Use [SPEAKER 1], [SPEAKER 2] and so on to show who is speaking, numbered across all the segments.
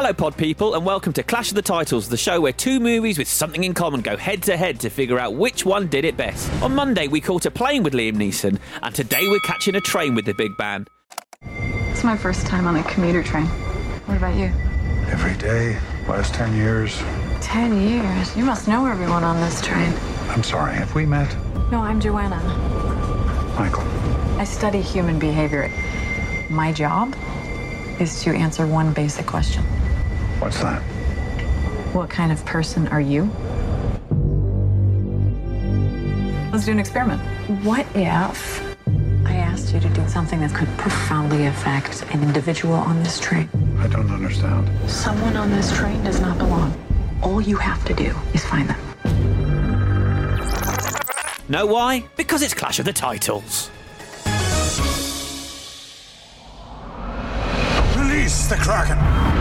[SPEAKER 1] Hello, pod people, and welcome to Clash of the Titles, the show where two movies with something in common go head to head to figure out which one did it best. On Monday, we caught a plane with Liam Neeson, and today we're catching a train with the big band.
[SPEAKER 2] It's my first time on a commuter train. What about you?
[SPEAKER 3] Every day, last 10 years.
[SPEAKER 2] Ten years. You must know everyone on this train.
[SPEAKER 3] I'm sorry, have we met?
[SPEAKER 2] No, I'm Joanna.
[SPEAKER 3] Michael.
[SPEAKER 2] I study human behavior. My job is to answer one basic question
[SPEAKER 3] What's that?
[SPEAKER 2] What kind of person are you? Let's do an experiment. What if I asked you to do something that could profoundly affect an individual on this train?
[SPEAKER 3] I don't understand.
[SPEAKER 2] Someone on this train does not belong. All you have to do is find them.
[SPEAKER 1] Know why? Because it's Clash of the Titles.
[SPEAKER 3] Release the Kraken!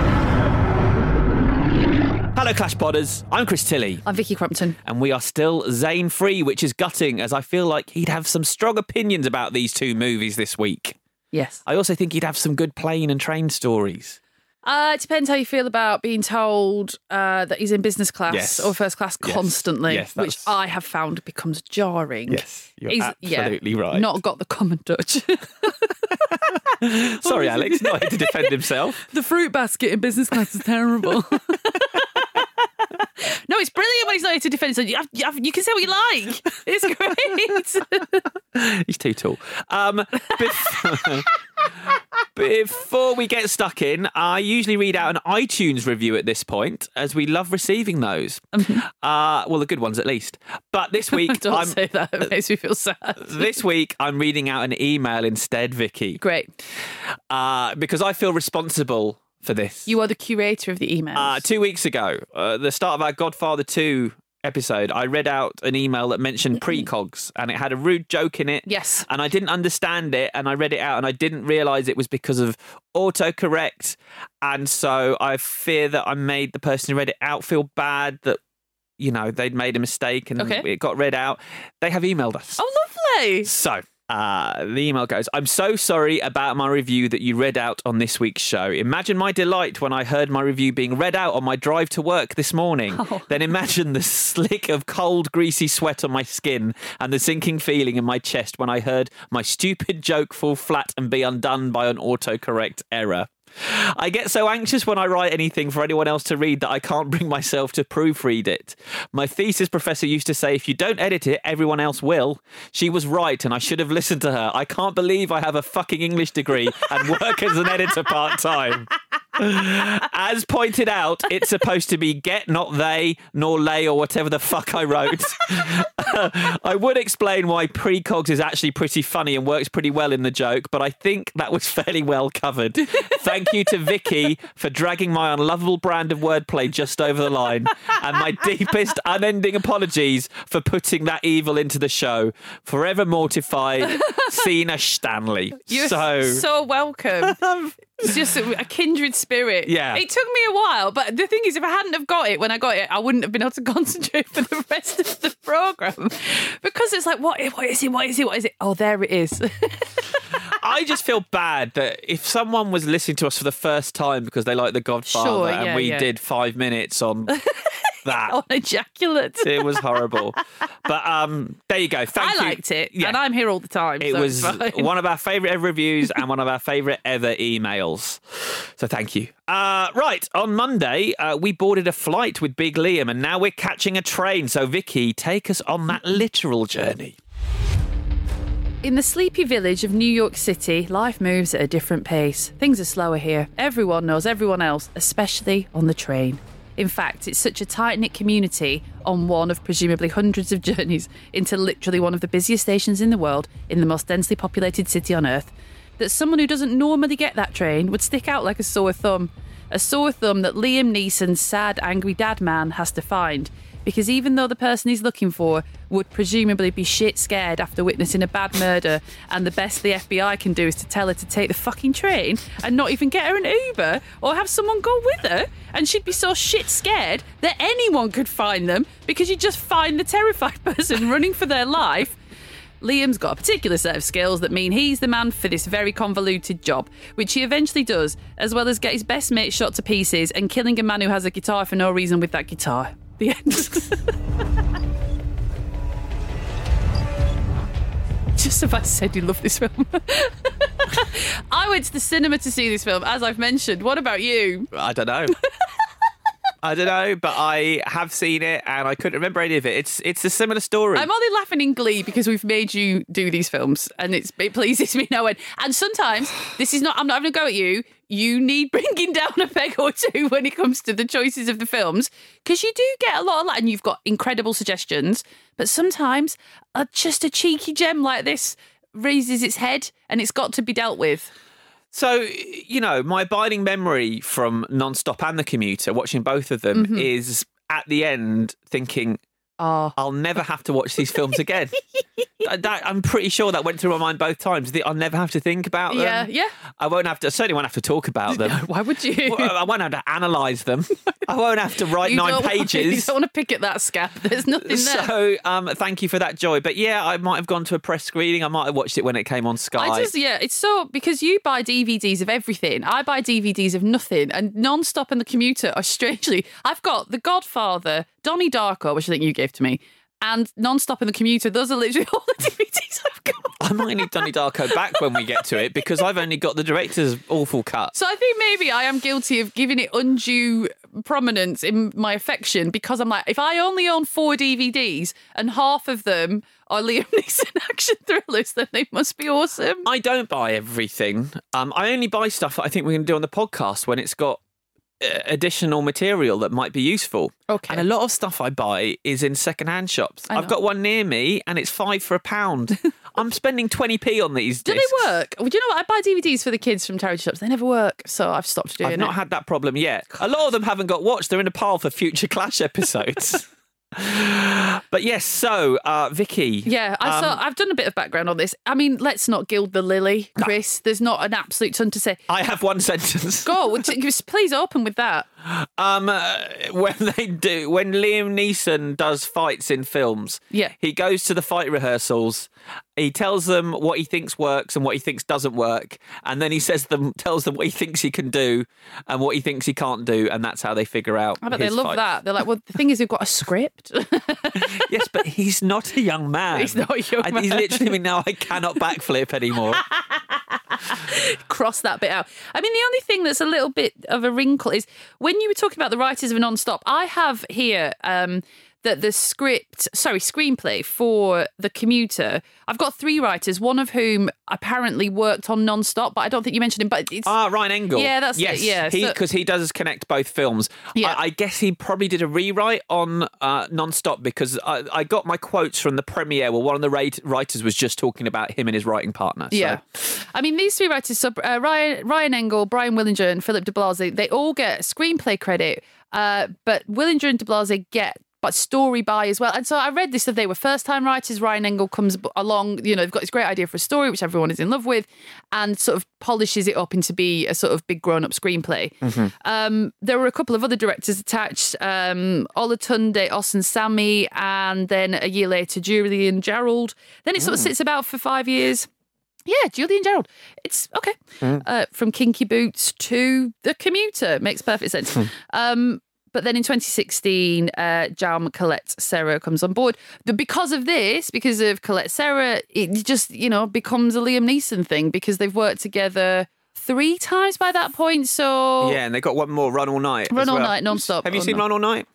[SPEAKER 1] Hello, Clash Podders. I'm Chris Tilley.
[SPEAKER 4] I'm Vicky Crumpton.
[SPEAKER 1] And we are still Zane free, which is gutting, as I feel like he'd have some strong opinions about these two movies this week.
[SPEAKER 4] Yes.
[SPEAKER 1] I also think he'd have some good plane and train stories.
[SPEAKER 4] Uh, it depends how you feel about being told uh, that he's in business class
[SPEAKER 1] Yes.
[SPEAKER 4] or first class
[SPEAKER 1] Yes.
[SPEAKER 4] constantly,
[SPEAKER 1] Yes,
[SPEAKER 4] which I have found becomes jarring.
[SPEAKER 1] Yes, you're
[SPEAKER 4] He's- yeah,
[SPEAKER 1] absolutely right.
[SPEAKER 4] Not got the common Dutch.
[SPEAKER 1] Sorry, Alex, not here to defend himself.
[SPEAKER 4] the fruit basket in business class is terrible. no, it's brilliant when he's not here to defend himself. You, have, you, have, you can say what you like. It's great.
[SPEAKER 1] He's too tall. Um, bef- before we get stuck in, I usually read out an iTunes review at this point, as we love receiving those. Uh, well, the good ones at least. But this week,
[SPEAKER 4] Don't
[SPEAKER 1] I'm,
[SPEAKER 4] say that. It makes me feel sad.
[SPEAKER 1] this week I'm reading out an email instead, Vicky,
[SPEAKER 4] Great.
[SPEAKER 1] uh, because I feel responsible for this.
[SPEAKER 4] You are the curator of the emails.
[SPEAKER 1] Uh, two weeks ago, uh, the start of our Godfather 2 episode, I read out an email that mentioned precogs and it had a rude joke in it.
[SPEAKER 4] Yes.
[SPEAKER 1] And I didn't understand it and I read it out and I didn't realize it was because of autocorrect. And so I fear that I made the person who read it out feel bad that, you know, they'd made a mistake and
[SPEAKER 4] Okay.
[SPEAKER 1] it got read out. They have emailed us.
[SPEAKER 4] oh, lovely.
[SPEAKER 1] So, uh, the email goes I'm so sorry about my review that you read out on this week's show. Imagine my delight when I heard my review being read out on my drive to work this morning. Then imagine the slick of cold, greasy sweat on my skin and the sinking feeling in my chest when I heard my stupid joke fall flat and be undone by an autocorrect error. I get so anxious when I write anything for anyone else to read that I can't bring myself to proofread it. My thesis professor used to say, if you don't edit it, everyone else will. She was right, and I should have listened to her. I can't believe I have a fucking English degree and work as an editor part time. As pointed out, it's supposed to be get, not they, nor lay, or whatever the fuck I wrote. I would explain why precogs is actually pretty funny and works pretty well in the joke, but I think that was fairly well covered. Thank you to Vicky for dragging my unlovable brand of wordplay just over the line, and my deepest, unending apologies for putting that evil into the show. Forever mortified, Cena Stanley.
[SPEAKER 4] You're
[SPEAKER 1] so,
[SPEAKER 4] so welcome. It's just a, a kindred spirit.
[SPEAKER 1] Yeah.
[SPEAKER 4] It took me a while, but the thing is, if I hadn't have got it when I got it, I wouldn't have been able to concentrate for the rest of the program because it's like, what? What is it? What is it? What is it? Oh, there it is.
[SPEAKER 1] I just feel bad that if someone was listening to us for the first time because they like The Godfather
[SPEAKER 4] Sure,
[SPEAKER 1] and we
[SPEAKER 4] yeah.
[SPEAKER 1] did five minutes on that.
[SPEAKER 4] On ejaculate.
[SPEAKER 1] It was horrible. But um, there you go. Thank
[SPEAKER 4] I
[SPEAKER 1] you.
[SPEAKER 4] liked it,
[SPEAKER 1] Yeah.
[SPEAKER 4] and I'm here all the time.
[SPEAKER 1] It
[SPEAKER 4] so
[SPEAKER 1] was one of our favourite ever reviews and one of our favourite ever emails. So thank you. Uh, right, on Monday, uh, we boarded a flight with Big Liam and now we're catching a train. So, Vicky, take us on that literal journey.
[SPEAKER 4] In the sleepy village of New York City, life moves at a different pace. Things are slower here. Everyone knows everyone else, especially on the train. In fact, it's such a tight knit community on one of presumably hundreds of journeys into literally one of the busiest stations in the world, in the most densely populated city on earth, that someone who doesn't normally get that train would stick out like a sore thumb. A sore thumb that Liam Neeson's sad, angry dad man has to find. Because even though the person he's looking for would presumably be shit scared after witnessing a bad murder, and the best the FBI can do is to tell her to take the fucking train and not even get her an Uber or have someone go with her, and she'd be so shit scared that anyone could find them because you just find the terrified person running for their life. Liam's got a particular set of skills that mean he's the man for this very convoluted job, which he eventually does, as well as get his best mate shot to pieces and killing a man who has a guitar for no reason with that guitar. The end. Just if I said you love this film. I went to the cinema to see this film, as I've mentioned. What about you?
[SPEAKER 1] I don't know. I don't know, but I have seen it and I couldn't remember any of it. It's it's a similar story.
[SPEAKER 4] I'm only laughing in glee because we've made you do these films, and it's, it pleases me no end. And sometimes this is not. I'm not having a go at you. You need bringing down a peg or two when it comes to the choices of the films because you do get a lot of that, and you've got incredible suggestions. But sometimes, just a cheeky gem like this raises its head, and it's got to be dealt with.
[SPEAKER 1] So, you know, my abiding memory from Non-Stop and The Commuter, watching both of them,
[SPEAKER 4] Mm-hmm.
[SPEAKER 1] is at the end thinking,
[SPEAKER 4] Oh,
[SPEAKER 1] I'll never have to watch these films again. that, that- I'm pretty sure that went through my mind both times. I'll never have to think about them.
[SPEAKER 4] Yeah, yeah.
[SPEAKER 1] I won't have to, I certainly won't have to talk about them.
[SPEAKER 4] why would you?
[SPEAKER 1] Well, I won't have to analyse them. I won't have to write
[SPEAKER 4] You
[SPEAKER 1] nine
[SPEAKER 4] don't want- you don't want to pick at that scab. There's nothing there.
[SPEAKER 1] So, um, thank you for that, Joy. But yeah, I might have gone to a press screening. I might have watched it when it came on Sky.
[SPEAKER 4] I just yeah, it's so because you buy DVDs of everything. I buy DVDs of nothing, and Non-Stop and The Commuter are strangely. I've got The Godfather, Donnie Darko, which I think you gave to me, and Non-Stop and The Commuter. Those are literally all the DVDs I've got.
[SPEAKER 1] I might need Donnie Darko back when we get to it because I've only got the director's awful cut.
[SPEAKER 4] So I think maybe I am guilty of giving it undue prominence in my affection because I'm like, if I only own four DVDs and half of them are Liam Neeson action thrillers, then they must be awesome.
[SPEAKER 1] I don't buy everything. Um, I only buy stuff that I think we're going to do on the podcast when it's got additional material that might be useful.
[SPEAKER 4] Okay.
[SPEAKER 1] And a lot of stuff I buy is in secondhand shops. I've got one near me and it's five for a pound. I'm spending 20p on these
[SPEAKER 4] Do
[SPEAKER 1] discs.
[SPEAKER 4] they work? Well, do you know what? I buy DVDs for the kids from charity shops. They never work, so I've stopped doing
[SPEAKER 1] I've
[SPEAKER 4] it.
[SPEAKER 1] not had that problem yet. A lot of them haven't got watched. They're in a pile for future Clash episodes. but yes, so uh, Vicky.
[SPEAKER 4] yeah, I saw,
[SPEAKER 1] um,
[SPEAKER 4] I've done a bit of background on this. I mean, let's not gild the lily, Chris. There's not an absolute ton to say.
[SPEAKER 1] I have one sentence.
[SPEAKER 4] Go, please open with that.
[SPEAKER 1] Um, uh, when they do, when Liam Neeson does fights in films,
[SPEAKER 4] Yeah.
[SPEAKER 1] he goes to the fight rehearsals. He tells them what he thinks works and what he thinks doesn't work, and then he says them, tells them what he thinks he can do and what he thinks he can't do, and that's how they figure out.
[SPEAKER 4] I bet they love
[SPEAKER 1] fights.
[SPEAKER 4] that. They're like, well, the thing is, we've got a script.
[SPEAKER 1] Yes, but he's not a young man.
[SPEAKER 4] He's not a young
[SPEAKER 1] And He's literally me now. I cannot backflip anymore.
[SPEAKER 4] Cross that bit out. I mean, the only thing that's a little bit of a wrinkle is when you were talking about the writers of a Non-Stop, I have here um, that the script, sorry, screenplay for The Commuter, I've got three writers, one of whom apparently worked on Non-Stop, but I don't think you mentioned him. But it's
[SPEAKER 1] Ah, Ryan Engel.
[SPEAKER 4] Yeah, that's it,
[SPEAKER 1] yes,
[SPEAKER 4] yeah,
[SPEAKER 1] because he, does connect both films.
[SPEAKER 4] Yeah.
[SPEAKER 1] I, I guess he probably did a rewrite on uh, Non-Stop because I, I got my quotes from the premiere where one of the writers was just talking about him and his writing partner. So.
[SPEAKER 4] Yeah. I mean, these three writers, so, uh, Ryan, Ryan Engel, Byron Willinger, and Philip de Blasi, they all get screenplay credit, uh, but Willinger and de Blasi get story by as well. And so I read this that they were first time writers. Ryan Engel comes along, you know, they've got this great idea for a story, which everyone is in love with, and sort of polishes it up into be a sort of big grown up screenplay. Um, there were a couple of other directors attached um, Olatunde Osunsanmi, and then a year later, Julian Jarrold. Then it sort of sits about for five years. Yeah, Julian Jarrold. It's okay. Uh, from Kinky Boots to The Commuter makes perfect sense. um, but then in 2016, uh, Jaume Collet-Serra comes on board. Because of this, because of Collet-Serra, it just you know becomes a Liam Neeson thing because they've worked together three times by that point. So
[SPEAKER 1] Yeah, and they got one more, Run All Night.
[SPEAKER 4] Run All
[SPEAKER 1] well.
[SPEAKER 4] Night, non-stop.
[SPEAKER 1] Have you
[SPEAKER 4] Oh,
[SPEAKER 1] seen. Run All Night?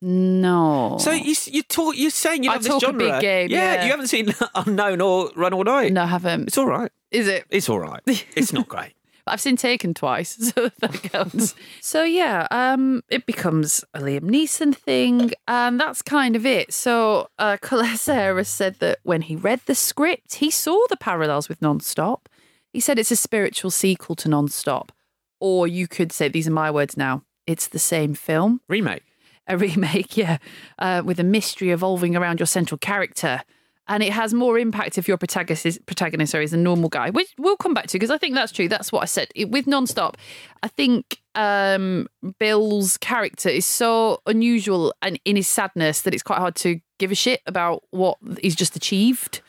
[SPEAKER 4] no,
[SPEAKER 1] So you you talk you're saying you
[SPEAKER 4] I
[SPEAKER 1] love this
[SPEAKER 4] talk a big game, yeah.
[SPEAKER 1] you haven't seen Unknown or Run All Night.
[SPEAKER 4] no, I haven't.
[SPEAKER 1] It's all right.
[SPEAKER 4] Is it?
[SPEAKER 1] It's all right. It's not great.
[SPEAKER 4] But I've seen Taken twice, so that counts. so yeah, um, it becomes a Liam Neeson thing, and that's kind of it. So uh, Collet said that when he read the script, he saw the parallels with Non-Stop. He said it's a spiritual sequel to Non-Stop, or you could say these are my words now. It's the same film
[SPEAKER 1] Remake.
[SPEAKER 4] a remake, yeah, uh, with a mystery evolving around your central character. And it has more impact if your protagonist is, protagonist sorry, is a normal guy, which we'll come back to because I think that's true. That's what I said. It, with Nonstop, I think um, Bill's character is so unusual and in his sadness that it's quite hard to give a shit about what he's just achieved.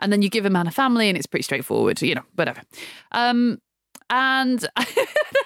[SPEAKER 4] And then you give a man a family and it's pretty straightforward, you know, whatever. Um, and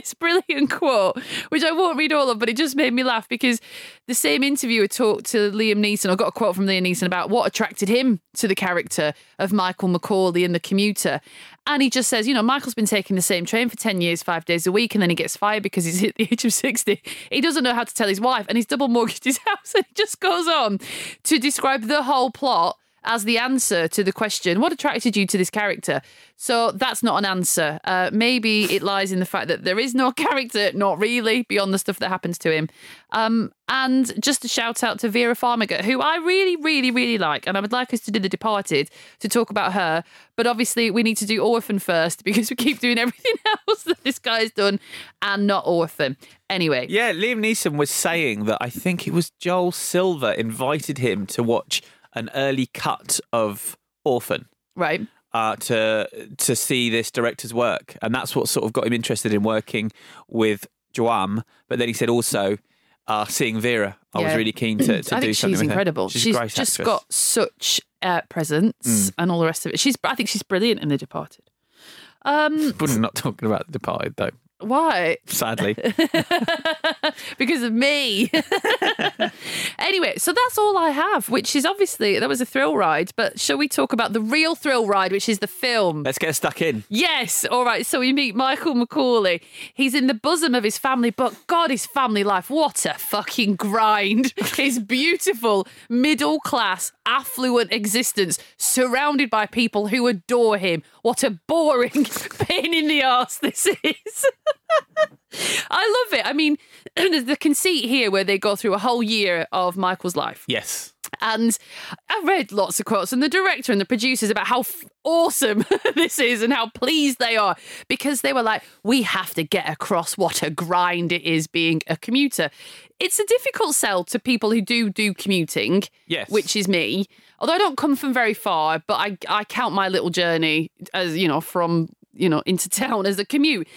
[SPEAKER 4] this brilliant quote, which I won't read all of, but it just made me laugh because the same interviewer talked to Liam Neeson. I got a quote from Liam Neeson about what attracted him to the character of Michael McCauley in The Commuter. And he just says, you know, Michael's been taking the same train for 10 years, five days a week, and then he gets fired because he's hit the age of 60. He doesn't know how to tell his wife, and he's double mortgaged his house. And he just goes on to describe the whole plot as the answer to the question, what attracted you to this character? So that's not an answer. Uh, maybe it lies in the fact that there is no character, not really, beyond the stuff that happens to him. Um, and just a shout out to Vera Farmiga, who I really, really, really like. And I would like us to do The Departed to talk about her. But obviously, we need to do Orphan first because we keep doing everything else that this guy's done and not Orphan. Anyway,
[SPEAKER 1] Yeah, Liam Neeson was saying that I think it was Joel Silver invited him to watch an early cut of Orphan
[SPEAKER 4] right.
[SPEAKER 1] uh, to to see this director's work, and that's what sort of got him interested in working with Jaume. But then he said also uh, seeing Vera, I was really keen to, to
[SPEAKER 4] I
[SPEAKER 1] do
[SPEAKER 4] think
[SPEAKER 1] something
[SPEAKER 4] she's
[SPEAKER 1] with her.
[SPEAKER 4] incredible.
[SPEAKER 1] She's,
[SPEAKER 4] She's, just
[SPEAKER 1] actress.
[SPEAKER 4] got such uh, presence and all the rest of it. She's, I think she's brilliant in The Departed. Um,
[SPEAKER 1] not talking about The Departed though.
[SPEAKER 4] Why?
[SPEAKER 1] Sadly,
[SPEAKER 4] because of me. anyway, so that's all I have, which is obviously that was a thrill ride. But shall we talk about the real thrill ride, which is the film?
[SPEAKER 1] let's get stuck in.
[SPEAKER 4] Yes. All right. So we meet Michael McCauley. He's in the bosom of his family, but God, his family life, what a fucking grind. his beautiful, middle class, affluent existence surrounded by people who adore him. What a boring pain in the ass this is. I love it. I mean, there's the conceit here where they go through a whole year of Michael's life.
[SPEAKER 1] Yes.
[SPEAKER 4] And I read lots of quotes from the director and the producers about how f- awesome this is and how pleased they are because they were like, we have to get across what a grind it is being a commuter. It's a difficult sell to people who do do commuting,
[SPEAKER 1] Yes.
[SPEAKER 4] which is me. Although I don't come from very far, but I, I count my little journey as, you know, from, you know, into town as a commute.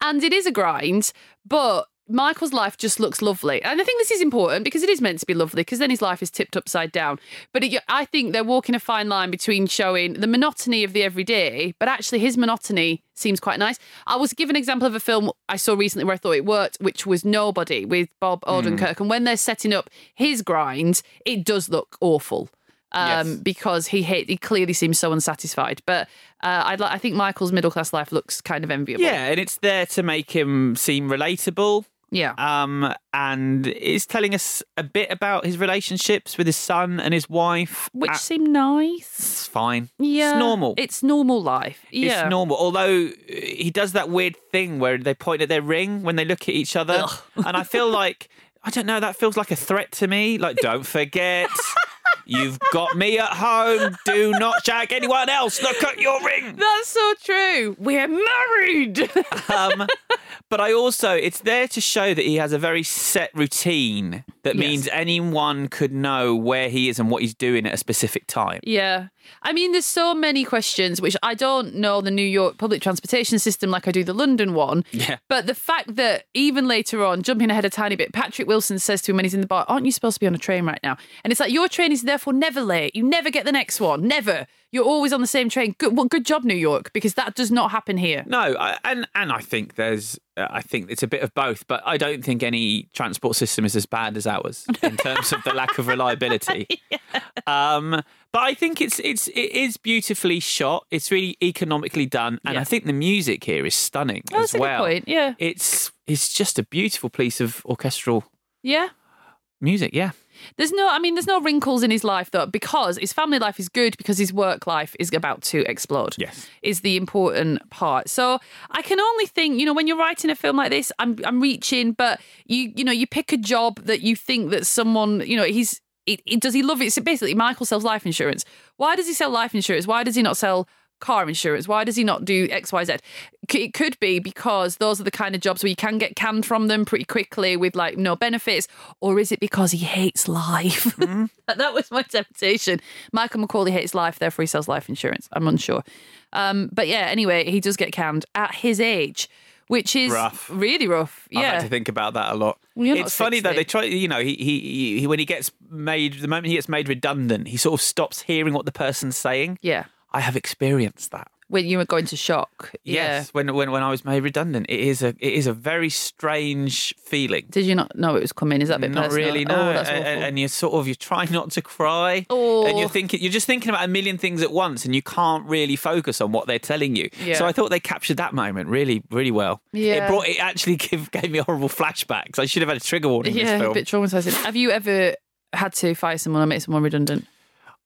[SPEAKER 4] And it is a grind, but Michael's life just looks lovely. And I think this is important because it is meant to be lovely because then his life is tipped upside down. But it, I think they're walking a fine line between showing the monotony of the everyday, but actually his monotony seems quite nice. I was given an example of a film I saw recently where I thought it worked, which was Nobody with Bob Odenkirk. Mm. And when they're setting up his grind, it does look awful. Um,
[SPEAKER 1] Yes.
[SPEAKER 4] because he hate, he clearly seems so unsatisfied. But uh, I'd like, I think Michael's middle class life looks kind of enviable.
[SPEAKER 1] Yeah, and it's there to make him seem relatable.
[SPEAKER 4] Yeah.
[SPEAKER 1] Um, and is telling us a bit about his relationships with his son and his wife.
[SPEAKER 4] Which
[SPEAKER 1] Uh,
[SPEAKER 4] seemed nice.
[SPEAKER 1] it's fine.
[SPEAKER 4] Yeah.
[SPEAKER 1] It's normal.
[SPEAKER 4] It's normal life. Yeah.
[SPEAKER 1] It's normal. Although uh, he does that weird thing where they point at their ring when they look at each other. and I feel like, I don't know, that feels like a threat to me. Like, don't forget, you've got me at home. Do not shag anyone else. Look at your ring.
[SPEAKER 4] That's so true. We're married.
[SPEAKER 1] Um, but I also, it's there to show that he has a very set routine that
[SPEAKER 4] Yes.
[SPEAKER 1] means anyone could know where he is and what he's doing at a specific time.
[SPEAKER 4] Yeah. I mean, there's so many questions, which I don't know the New York public transportation system like I do the London one.
[SPEAKER 1] Yeah.
[SPEAKER 4] But the fact that even later on, jumping ahead a tiny bit, Patrick Wilson says to him when he's in the bar, Aren't you supposed to be on a train right now? And it's like, Your train is therefore never late. You never get the next one. Never. You're always on the same train. Good, well, good job, New York, because that does not happen here.
[SPEAKER 1] No, I, and and I think there's, uh, I think it's a bit of both, but I don't think any transport system is as bad as ours in terms of the lack of reliability. Um, but I think it's it's it is beautifully shot. It's really economically done, and
[SPEAKER 4] Yeah.
[SPEAKER 1] I think the music here is stunning
[SPEAKER 4] Oh,
[SPEAKER 1] as
[SPEAKER 4] that's a good
[SPEAKER 1] well.
[SPEAKER 4] point, yeah.
[SPEAKER 1] it's it's just a beautiful piece of orchestral
[SPEAKER 4] Yeah.
[SPEAKER 1] music. Yeah,
[SPEAKER 4] There's no, I mean, there's no wrinkles in his life though, because his family life is good because his work life is about to explode.
[SPEAKER 1] Yes.
[SPEAKER 4] is the important part. So I can only think, you know, when you're writing a film like this, I'm I'm reaching, but you you know, you pick a job that you think that someone, you know, he's. It, it, does he love it? So basically, Michael sells life insurance. Why does he sell life insurance? Why does he not sell car insurance? Why does he not do X, Y, Z? It could be because those are the kind of jobs where you can get canned from them pretty quickly with like no benefits, or is it because he hates life? that was my temptation. Michael McCauley hates life, therefore he sells life insurance. I'm unsure. Um, but yeah, anyway, he does get canned at his age, which is
[SPEAKER 1] Rough.
[SPEAKER 4] really rough. Yeah, I've
[SPEAKER 1] had to think about that a lot.
[SPEAKER 4] Well,
[SPEAKER 1] it's funny though they try. You know, he, he he when he gets made the moment he gets made redundant, he sort of stops hearing what the person's saying.
[SPEAKER 4] yeah.
[SPEAKER 1] I have experienced that.
[SPEAKER 4] When you were going to shock. Yeah.
[SPEAKER 1] Yes, when when when I was made redundant, it is a it is a very strange feeling.
[SPEAKER 4] Did you not know it was coming? Is that a bit
[SPEAKER 1] Not
[SPEAKER 4] personal?
[SPEAKER 1] really, no.
[SPEAKER 4] Oh, that's
[SPEAKER 1] and, and you're sort of you're trying not to cry,
[SPEAKER 4] Oh.
[SPEAKER 1] and you're oh. thinking you're just thinking about a million things at once, and you can't really focus on what they're telling you.
[SPEAKER 4] Yeah.
[SPEAKER 1] So I thought they captured that moment really, really well.
[SPEAKER 4] Yeah.
[SPEAKER 1] it brought it actually give, gave me horrible flashbacks. I should have had a trigger warning. in
[SPEAKER 4] yeah,
[SPEAKER 1] this
[SPEAKER 4] a bit traumatizing. Have you ever had to fire someone or make someone redundant?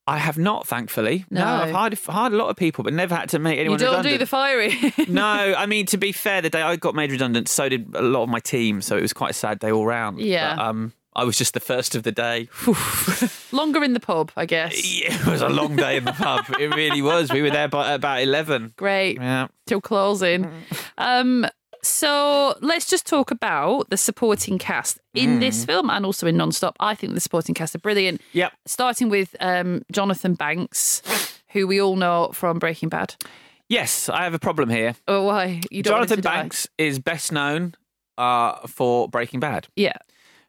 [SPEAKER 1] I have not, thankfully. No,
[SPEAKER 4] No.
[SPEAKER 1] I've hired, hired a lot of people, but never had to make anyone
[SPEAKER 4] you don't
[SPEAKER 1] redundant.
[SPEAKER 4] do the firing.
[SPEAKER 1] no, I mean to be fair, the day I got made redundant, so did a lot of my team. So it was quite a sad day all round.
[SPEAKER 4] Yeah.
[SPEAKER 1] But, um, I was just the first of the day.
[SPEAKER 4] Longer in the pub, I guess.
[SPEAKER 1] Yeah, it was a long day in the pub. It really was. We were there by about eleven.
[SPEAKER 4] Great.
[SPEAKER 1] Yeah.
[SPEAKER 4] Till closing. Um, so let's just talk about the supporting cast in this film and also in Nonstop. I think the supporting cast are brilliant.
[SPEAKER 1] Yep.
[SPEAKER 4] Starting with um, Jonathan Banks, who we all know from Breaking Bad.
[SPEAKER 1] Yes, I have a problem here.
[SPEAKER 4] Oh, why? You don't
[SPEAKER 1] Jonathan
[SPEAKER 4] die?
[SPEAKER 1] Banks is best known uh, for Breaking Bad.
[SPEAKER 4] Yeah.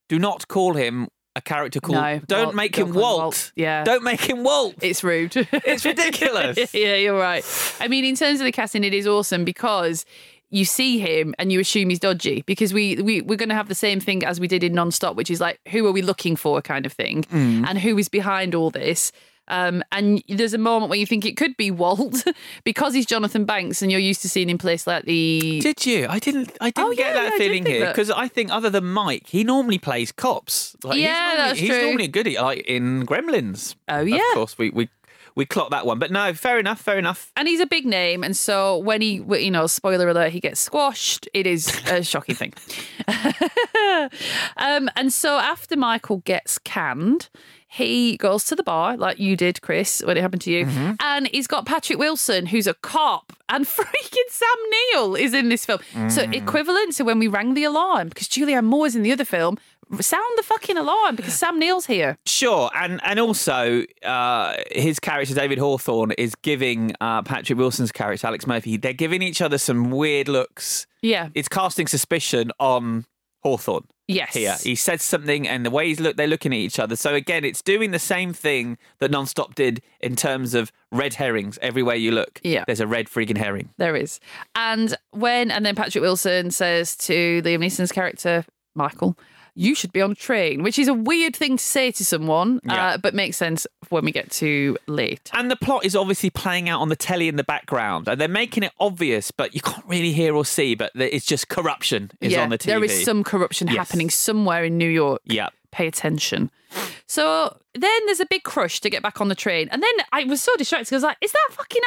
[SPEAKER 1] Do not call him a character called.
[SPEAKER 4] No,
[SPEAKER 1] don't
[SPEAKER 4] Walt-
[SPEAKER 1] make
[SPEAKER 4] don't
[SPEAKER 1] him Walt.
[SPEAKER 4] Walt. Yeah.
[SPEAKER 1] Don't make him Walt.
[SPEAKER 4] It's rude.
[SPEAKER 1] It's ridiculous.
[SPEAKER 4] yeah, you're right. I mean, in terms of the casting, it is awesome because you see him and you assume he's dodgy because we, we we're going to have the same thing as we did in Non-Stop, which is like who are we looking for kind of thing,
[SPEAKER 1] Mm.
[SPEAKER 4] and who is behind all this. Um, and there's a moment where you think it could be Walt because he's Jonathan Banks, and you're used to seeing him place like the
[SPEAKER 1] Did you? I didn't. I didn't
[SPEAKER 4] Oh,
[SPEAKER 1] get
[SPEAKER 4] yeah,
[SPEAKER 1] that
[SPEAKER 4] yeah,
[SPEAKER 1] feeling here because I think other than Mike, he normally plays cops. Like, he's
[SPEAKER 4] Yeah,
[SPEAKER 1] normally,
[SPEAKER 4] that's
[SPEAKER 1] he's
[SPEAKER 4] true.
[SPEAKER 1] normally a at like in Gremlins.
[SPEAKER 4] Oh, yeah.
[SPEAKER 1] Of course, we we we clocked that one, but no, fair enough, fair enough.
[SPEAKER 4] and he's a big name, and so when he, you know, spoiler alert, he gets squashed. It is a shocking thing. um, and so after Michael gets canned, he goes to the bar like you did, Chris, when it happened to you, and he's got Patrick Wilson, who's a cop, and freaking Sam Neill is in this film. So equivalent to when we rang the alarm because Julianne Moore's in the other film. Sound the fucking alarm because Sam Neill's here.
[SPEAKER 1] Sure, and and also uh, his character David Hawthorne is giving uh, Patrick Wilson's character Alex Murphy. They're giving each other some weird looks.
[SPEAKER 4] Yeah.
[SPEAKER 1] It's casting suspicion on Hawthorne.
[SPEAKER 4] Yes.
[SPEAKER 1] Here, he said something, and the way he's look, they're looking at each other. So again, it's doing the same thing that Nonstop did in terms of red herrings. Everywhere you look,
[SPEAKER 4] Yeah.
[SPEAKER 1] there's a red frigging herring.
[SPEAKER 4] There is. And when, and then Patrick Wilson says to Liam Neeson's character, Michael, you should be on a train, which is a weird thing to say to someone,
[SPEAKER 1] Yeah.
[SPEAKER 4] uh, but makes sense when we get to late.
[SPEAKER 1] And the plot is obviously playing out on the telly in the background, and they're making it obvious, but you can't really hear or see. But it's just corruption is
[SPEAKER 4] yeah,
[SPEAKER 1] on the TV.
[SPEAKER 4] there is some corruption
[SPEAKER 1] Yes.
[SPEAKER 4] happening somewhere in New York.
[SPEAKER 1] Yeah.
[SPEAKER 4] Pay attention. So then there's a big crush to get back on the train. And then I was so distracted because I was like, is that fucking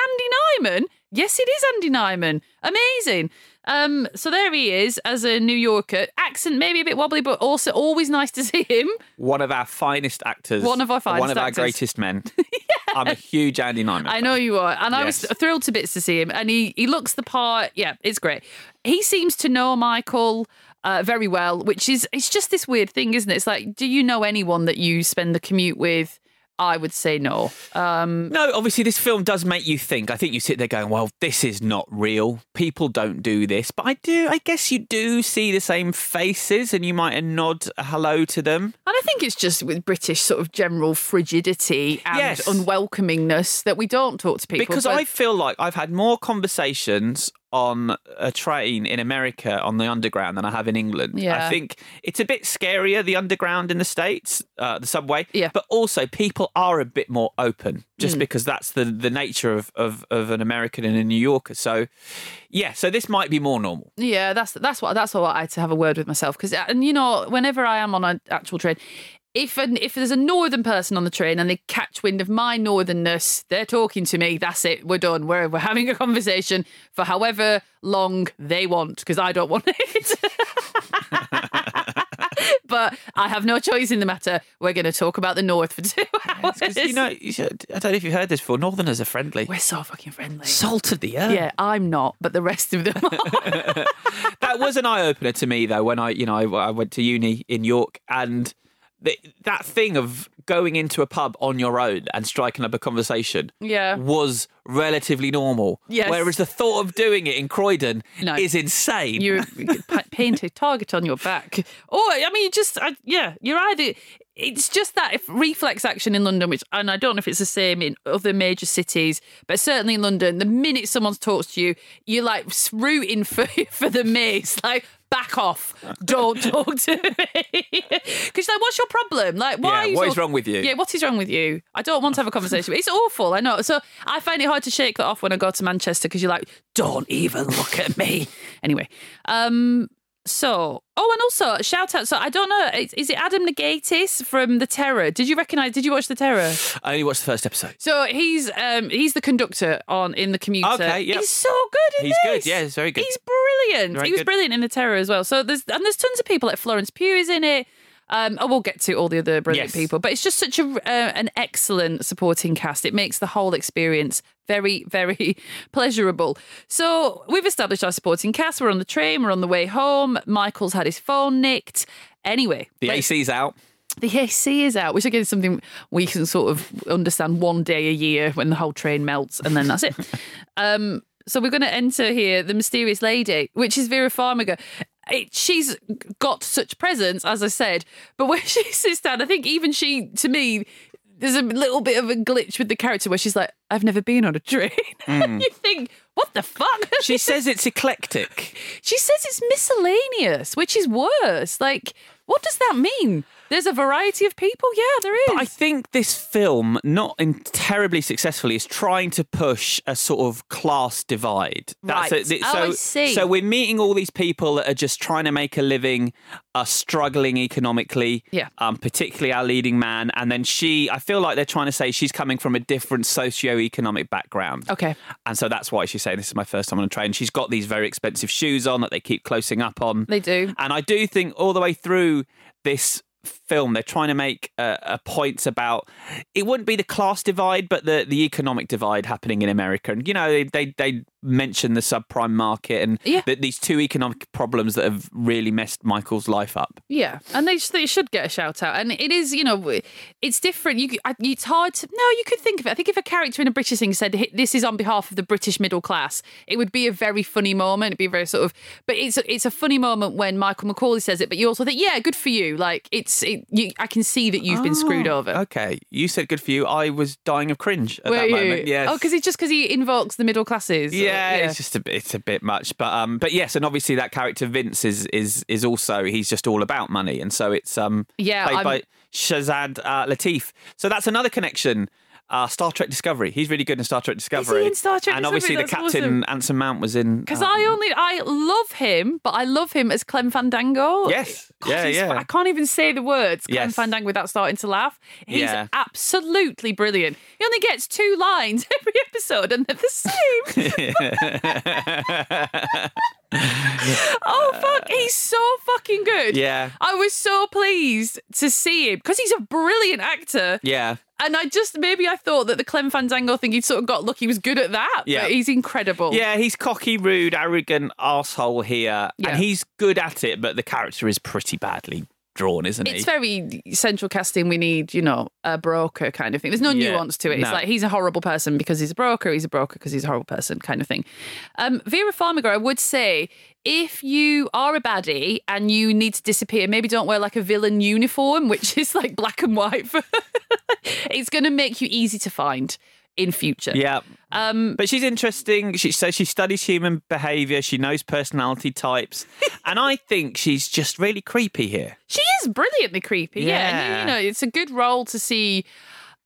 [SPEAKER 4] Andy Nyman? Yes, it is Andy Nyman. Amazing. Um, so there he is as a New Yorker. Accent maybe a bit wobbly, but also always nice to see him.
[SPEAKER 1] One of our finest actors.
[SPEAKER 4] One of our finest One
[SPEAKER 1] of our greatest men. I'm a huge Andy Nyman.
[SPEAKER 4] I know you are. And I was thrilled to bits to see him. And he, he looks the part. Yeah, it's great. He seems to know Michael uh, very well, which is, it's just this weird thing, isn't it? It's like, do you know anyone that you spend the commute with? I would say no. Um,
[SPEAKER 1] No, obviously, this film does make you think. I think you sit there going, well, this is not real. People don't do this. But I do, I guess you do see the same faces and you might nod a hello to them.
[SPEAKER 4] And I think it's just with British sort of general frigidity and
[SPEAKER 1] Yes.
[SPEAKER 4] unwelcomingness that we don't talk to people.
[SPEAKER 1] Because
[SPEAKER 4] but-
[SPEAKER 1] I feel like I've had more conversations on a train in America on the underground than I have in England.
[SPEAKER 4] Yeah.
[SPEAKER 1] I think it's a bit scarier, the underground in the States, uh, the subway.
[SPEAKER 4] Yeah.
[SPEAKER 1] But also, people are a bit more open just
[SPEAKER 4] Mm.
[SPEAKER 1] because that's the, the nature of, of, of an American and a New Yorker. So, yeah, so this might be more normal.
[SPEAKER 4] Yeah, that's that's what that's what I had to have a word with myself because and you know whenever I am on an actual train, if an, if there's a northern person on the train and they catch wind of my northernness, they're talking to me. That's it. We're done. We're we're having a conversation for however long they want because I don't want it. but I have no choice in the matter. We're going to talk about the north for two hours.
[SPEAKER 1] you know, you should- I don't know if you've heard this before. Northerners are friendly.
[SPEAKER 4] we're so fucking friendly.
[SPEAKER 1] Salt of the earth.
[SPEAKER 4] Yeah, I'm not, but the rest of them are.
[SPEAKER 1] that was an eye opener to me though when I you know I, I went to uni in York and that thing of going into a pub on your own and striking up a conversation
[SPEAKER 4] Yeah.
[SPEAKER 1] was relatively normal.
[SPEAKER 4] Yes.
[SPEAKER 1] Whereas the thought of doing it in Croydon
[SPEAKER 4] No.
[SPEAKER 1] is insane.
[SPEAKER 4] you pa- paint a target on your back. Or I mean, you just I, yeah, you're either. It's just that if reflex action in London, which and I don't know if it's the same in other major cities, but certainly in London, the minute someone talks to you, you're like rooting for for the mace, like. Back off! Don't talk to me. Because like, what's your problem? Like, why?
[SPEAKER 1] Yeah,
[SPEAKER 4] are you
[SPEAKER 1] what wrong with you?
[SPEAKER 4] Yeah, what is wrong with you? I don't want to have a conversation. It's awful. I know. So I find it hard to shake that off when I go to Manchester because you're like, don't even look at me. Anyway, um, so oh, and also shout out. So I don't know. Is, is it Adam Nagaitis from The Terror? Did you recognise? Did you watch The Terror?
[SPEAKER 1] I only watched the first episode.
[SPEAKER 4] So he's um he's the conductor on in the commuter.
[SPEAKER 1] Okay, yep.
[SPEAKER 4] He's so good in
[SPEAKER 1] He's good, yeah, he's very good.
[SPEAKER 4] He's brilliant.
[SPEAKER 1] Very
[SPEAKER 4] he was
[SPEAKER 1] good.
[SPEAKER 4] brilliant in the Terror as well. So there's and there's tons of people like Florence Pugh is in it. Um, oh, we'll get to all the other brilliant
[SPEAKER 1] Yes.
[SPEAKER 4] people, but it's just such a uh, an excellent supporting cast. It makes the whole experience very, very pleasurable. So we've established our supporting cast. We're on the train. We're on the way home. Michael's had his phone nicked. Anyway,
[SPEAKER 1] The AC's out.
[SPEAKER 4] the AC is out, which again is something we can sort of understand one day a year when the whole train melts, and then that's it. um, so we're going to enter here the mysterious lady, which is Vera Farmiga. It, she's got such presence, as I said, but when she sits down, I think even she, to me, there's a little bit of a glitch with the character where she's like, "I've never been on a train." Hmm. you think, "What the fuck?"
[SPEAKER 1] She says it's eclectic.
[SPEAKER 4] She says it's miscellaneous, which is worse. Like, what does that mean? There's a variety of people. Yeah, there is.
[SPEAKER 1] But I think this film, not in terribly successfully, is trying to push a sort of class divide.
[SPEAKER 4] Right.
[SPEAKER 1] a- th-
[SPEAKER 4] Oh,
[SPEAKER 1] so,
[SPEAKER 4] I see.
[SPEAKER 1] so we're meeting all these people that are just trying to make a living, are struggling economically.
[SPEAKER 4] Yeah.
[SPEAKER 1] Um, particularly our leading man, and then she. I feel like they're trying to say she's coming from a different socio-economic background.
[SPEAKER 4] Okay.
[SPEAKER 1] And so that's why she's saying this is my first time on a train. She's got these very expensive shoes on that they keep closing up on.
[SPEAKER 4] They do.
[SPEAKER 1] And I do think all the way through this film, they're trying to make a, a point about it wouldn't be the class divide, but the, the economic divide happening in America. And, you know, they, they, they mention the subprime market and
[SPEAKER 4] Yeah.
[SPEAKER 1] that these two economic problems that have really messed Michael's life up.
[SPEAKER 4] Yeah, and they, they should get a shout out. And it is, you know, it's different. You, I- it's hard to. No, you could think of it. I think if a character in a British thing said, "This is on behalf of the British middle class," it would be a very funny moment. It'd be very sort of. But it's it's a funny moment when Michael McCauley says it. But you also think, yeah, good for you. Like it's, it, you, I can see that you've been screwed oh, over.
[SPEAKER 1] Okay. You said good for you. I was dying of cringe at
[SPEAKER 4] Were
[SPEAKER 1] that
[SPEAKER 4] you?
[SPEAKER 1] moment. Yes.
[SPEAKER 4] Oh, because it's just because he invokes the middle classes.
[SPEAKER 1] Yeah, yeah, it's just a bit, it's a bit much, but um, but yes, and obviously that character Vince is is is also he's just all about money, and so it's um,
[SPEAKER 4] Yeah,
[SPEAKER 1] played
[SPEAKER 4] I'm-
[SPEAKER 1] by Shazad uh, Latif. So that's another connection. Uh, Star Trek Discovery. He's really good in Star Trek Discovery.
[SPEAKER 4] in Star Trek
[SPEAKER 1] and obviously
[SPEAKER 4] Discovery?
[SPEAKER 1] the captain
[SPEAKER 4] awesome.
[SPEAKER 1] Anson Mount was in.
[SPEAKER 4] Because
[SPEAKER 1] um,
[SPEAKER 4] I only I love him, but I love him as Clem Fandango.
[SPEAKER 1] Yes.
[SPEAKER 4] God,
[SPEAKER 1] Yeah, yeah.
[SPEAKER 4] I can't even say the words Clem
[SPEAKER 1] Yes.
[SPEAKER 4] Fandango without starting to laugh. He's
[SPEAKER 1] Yeah.
[SPEAKER 4] absolutely brilliant. He only gets two lines every episode, and they're the same. oh fuck, he's so fucking good.
[SPEAKER 1] Yeah.
[SPEAKER 4] I was so pleased to see him because he's a brilliant actor.
[SPEAKER 1] yeah.
[SPEAKER 4] And I just maybe I thought that the Clem Fandango thing he'd sort of got lucky he was good at that.
[SPEAKER 1] Yeah.
[SPEAKER 4] But he's incredible.
[SPEAKER 1] Yeah, he's cocky, rude, arrogant, asshole here,
[SPEAKER 4] Yeah.
[SPEAKER 1] and he's good at it. But the character is pretty badly drawn, isn't he?
[SPEAKER 4] It's very central casting. We need, you know, a broker kind of thing. There's no
[SPEAKER 1] Yeah,
[SPEAKER 4] nuance to it. It's
[SPEAKER 1] no.
[SPEAKER 4] like he's a horrible person because he's a broker. He's a broker because he's a horrible person kind of thing. Um, Vera Farmiga, I would say, if you are a baddie and you need to disappear, maybe don't wear like a villain uniform, which is like black and white. it's going to make you easy to find in future.
[SPEAKER 1] Yeah.
[SPEAKER 4] Um,
[SPEAKER 1] But she's interesting. She so she studies human behavior. She knows personality types, and I think she's just really creepy here.
[SPEAKER 4] She is brilliantly creepy. Yeah. And, you know, it's a good role to see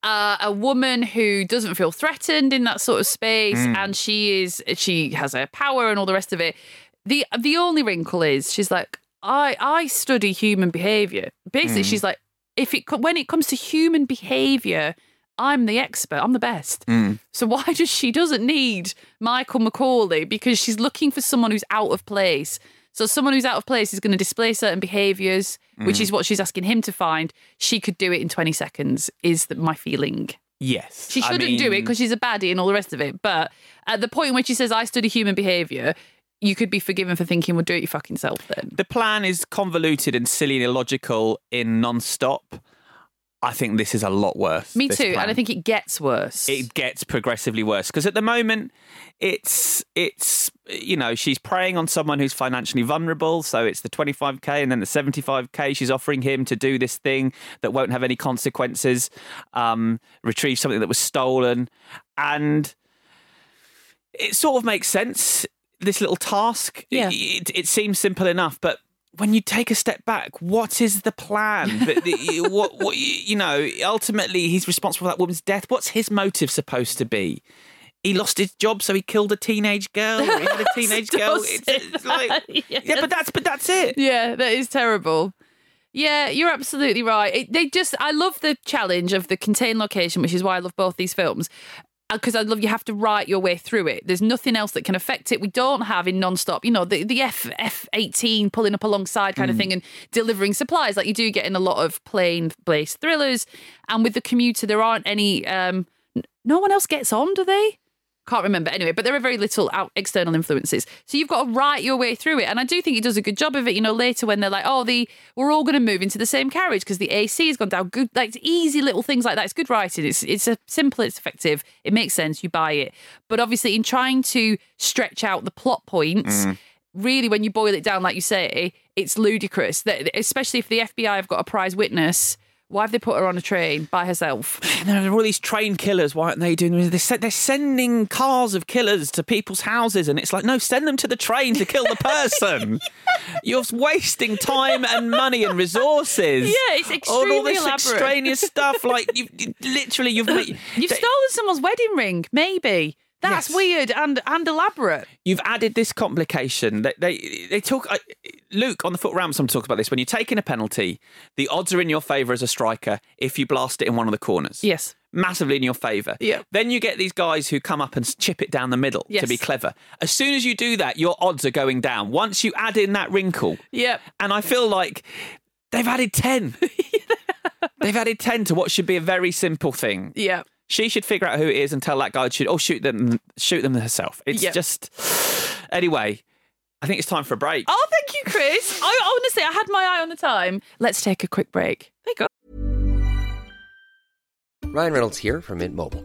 [SPEAKER 4] uh, a woman who doesn't feel threatened in that sort of space,
[SPEAKER 1] Mm.
[SPEAKER 4] and she is she has her power and all the rest of it. the The only wrinkle is she's like, I I study human behavior. Basically,
[SPEAKER 1] Mm.
[SPEAKER 4] she's like, if it when it comes to human behavior. I'm the expert. I'm the best.
[SPEAKER 1] Mm.
[SPEAKER 4] So why does she doesn't need Michael McCauley because she's looking for someone who's out of place. So someone who's out of place is going to display certain behaviours, which
[SPEAKER 1] Mm.
[SPEAKER 4] is what she's asking him to find. She could do it in 20 seconds. Is the, my feeling.
[SPEAKER 1] Yes,
[SPEAKER 4] She shouldn't do it because she's a baddie and all the rest of it. But at the point in which she says, "I study human behaviour," you could be forgiven for thinking, "Well, do it your fucking self then."
[SPEAKER 1] the plan is convoluted and silly and illogical in non-stop. I think this is a lot worse.
[SPEAKER 4] Me too,
[SPEAKER 1] plan.
[SPEAKER 4] and I think it gets worse.
[SPEAKER 1] it gets progressively worse because at the moment it's it's you know she's preying on someone who's financially vulnerable so it's the 25k and then the 75k she's offering him to do this thing that won't have any consequences um retrieve something that was stolen and it sort of makes sense this little task
[SPEAKER 4] Yeah.
[SPEAKER 1] it, it seems simple enough but when you take a step back, what is the plan? But the, what, what, you know, ultimately, he's responsible for that woman's death. What's his motive supposed to be? He lost his job, so he killed a teenage girl. He had a teenage girl. It's, it's like,
[SPEAKER 4] that,
[SPEAKER 1] yeah, but that's but that's it.
[SPEAKER 4] Yeah, that is terrible. Yeah, you're absolutely right. It, they just, I love the challenge of the contained location, which is why I love both these films. Because I love you have to write your way through it. There's nothing else that can affect it. We don't have in non-stop, you know, the, the F F eighteen pulling up alongside kind of thing and delivering supplies like you do get in a lot of plane-based thrillers. And with the commuter, there aren't any. Um, no one else gets on, do they? Can't remember anyway, but there are very little out external influences. So you've got to write your way through it. And I do think he does a good job of it. You know, later when they're like, oh, the we're all going to move into the same carriage because the AC has gone down. Good, like easy little things like that. It's good writing. It's it's a simple, it's effective. It makes sense. You buy it. But obviously, in trying to stretch out the plot points. Mm. Really, when you boil it down, like you say, it's ludicrous. That especially if the FBI have got a prize witness, why have they put her on a train by herself?
[SPEAKER 1] And there are all these train killers. Why aren't they doing this? They're, sending cars of killers to people's houses, and it's like, no, send them to the train to kill the person. You're wasting time and money and resources.
[SPEAKER 4] Yeah, it's extremely
[SPEAKER 1] on all this
[SPEAKER 4] elaborate.
[SPEAKER 1] extraneous stuff. Like you, literally, you've
[SPEAKER 4] You've stolen someone's wedding ring, maybe. That's
[SPEAKER 1] Yes.
[SPEAKER 4] weird and and elaborate.
[SPEAKER 1] you've added this complication. They they, they talk. I, Luke on the foot ramp. I'm talking about this. When you're taking a penalty, the odds are in your favour as a striker if you blast it in one of the corners.
[SPEAKER 4] Yes.
[SPEAKER 1] Massively in your favour.
[SPEAKER 4] Yeah.
[SPEAKER 1] Then you get these guys who come up and chip it down the middle to be clever. As soon as you do that, your odds are going down. Once you add in that wrinkle,
[SPEAKER 4] Yep.
[SPEAKER 1] and I feel like they've added 10. they've added 10 to what should be a very simple thing.
[SPEAKER 4] Yep.
[SPEAKER 1] She should figure out who it is and tell that guy to shoot. Oh, shoot them, shoot them herself. It's
[SPEAKER 4] Yep.
[SPEAKER 1] just. Anyway, I think it's time for a break.
[SPEAKER 4] Oh, thank you, Chris. I honestly, I had my eye on the time. Let's take a quick break. Thank you.
[SPEAKER 5] Ryan Reynolds here from Mint Mobile.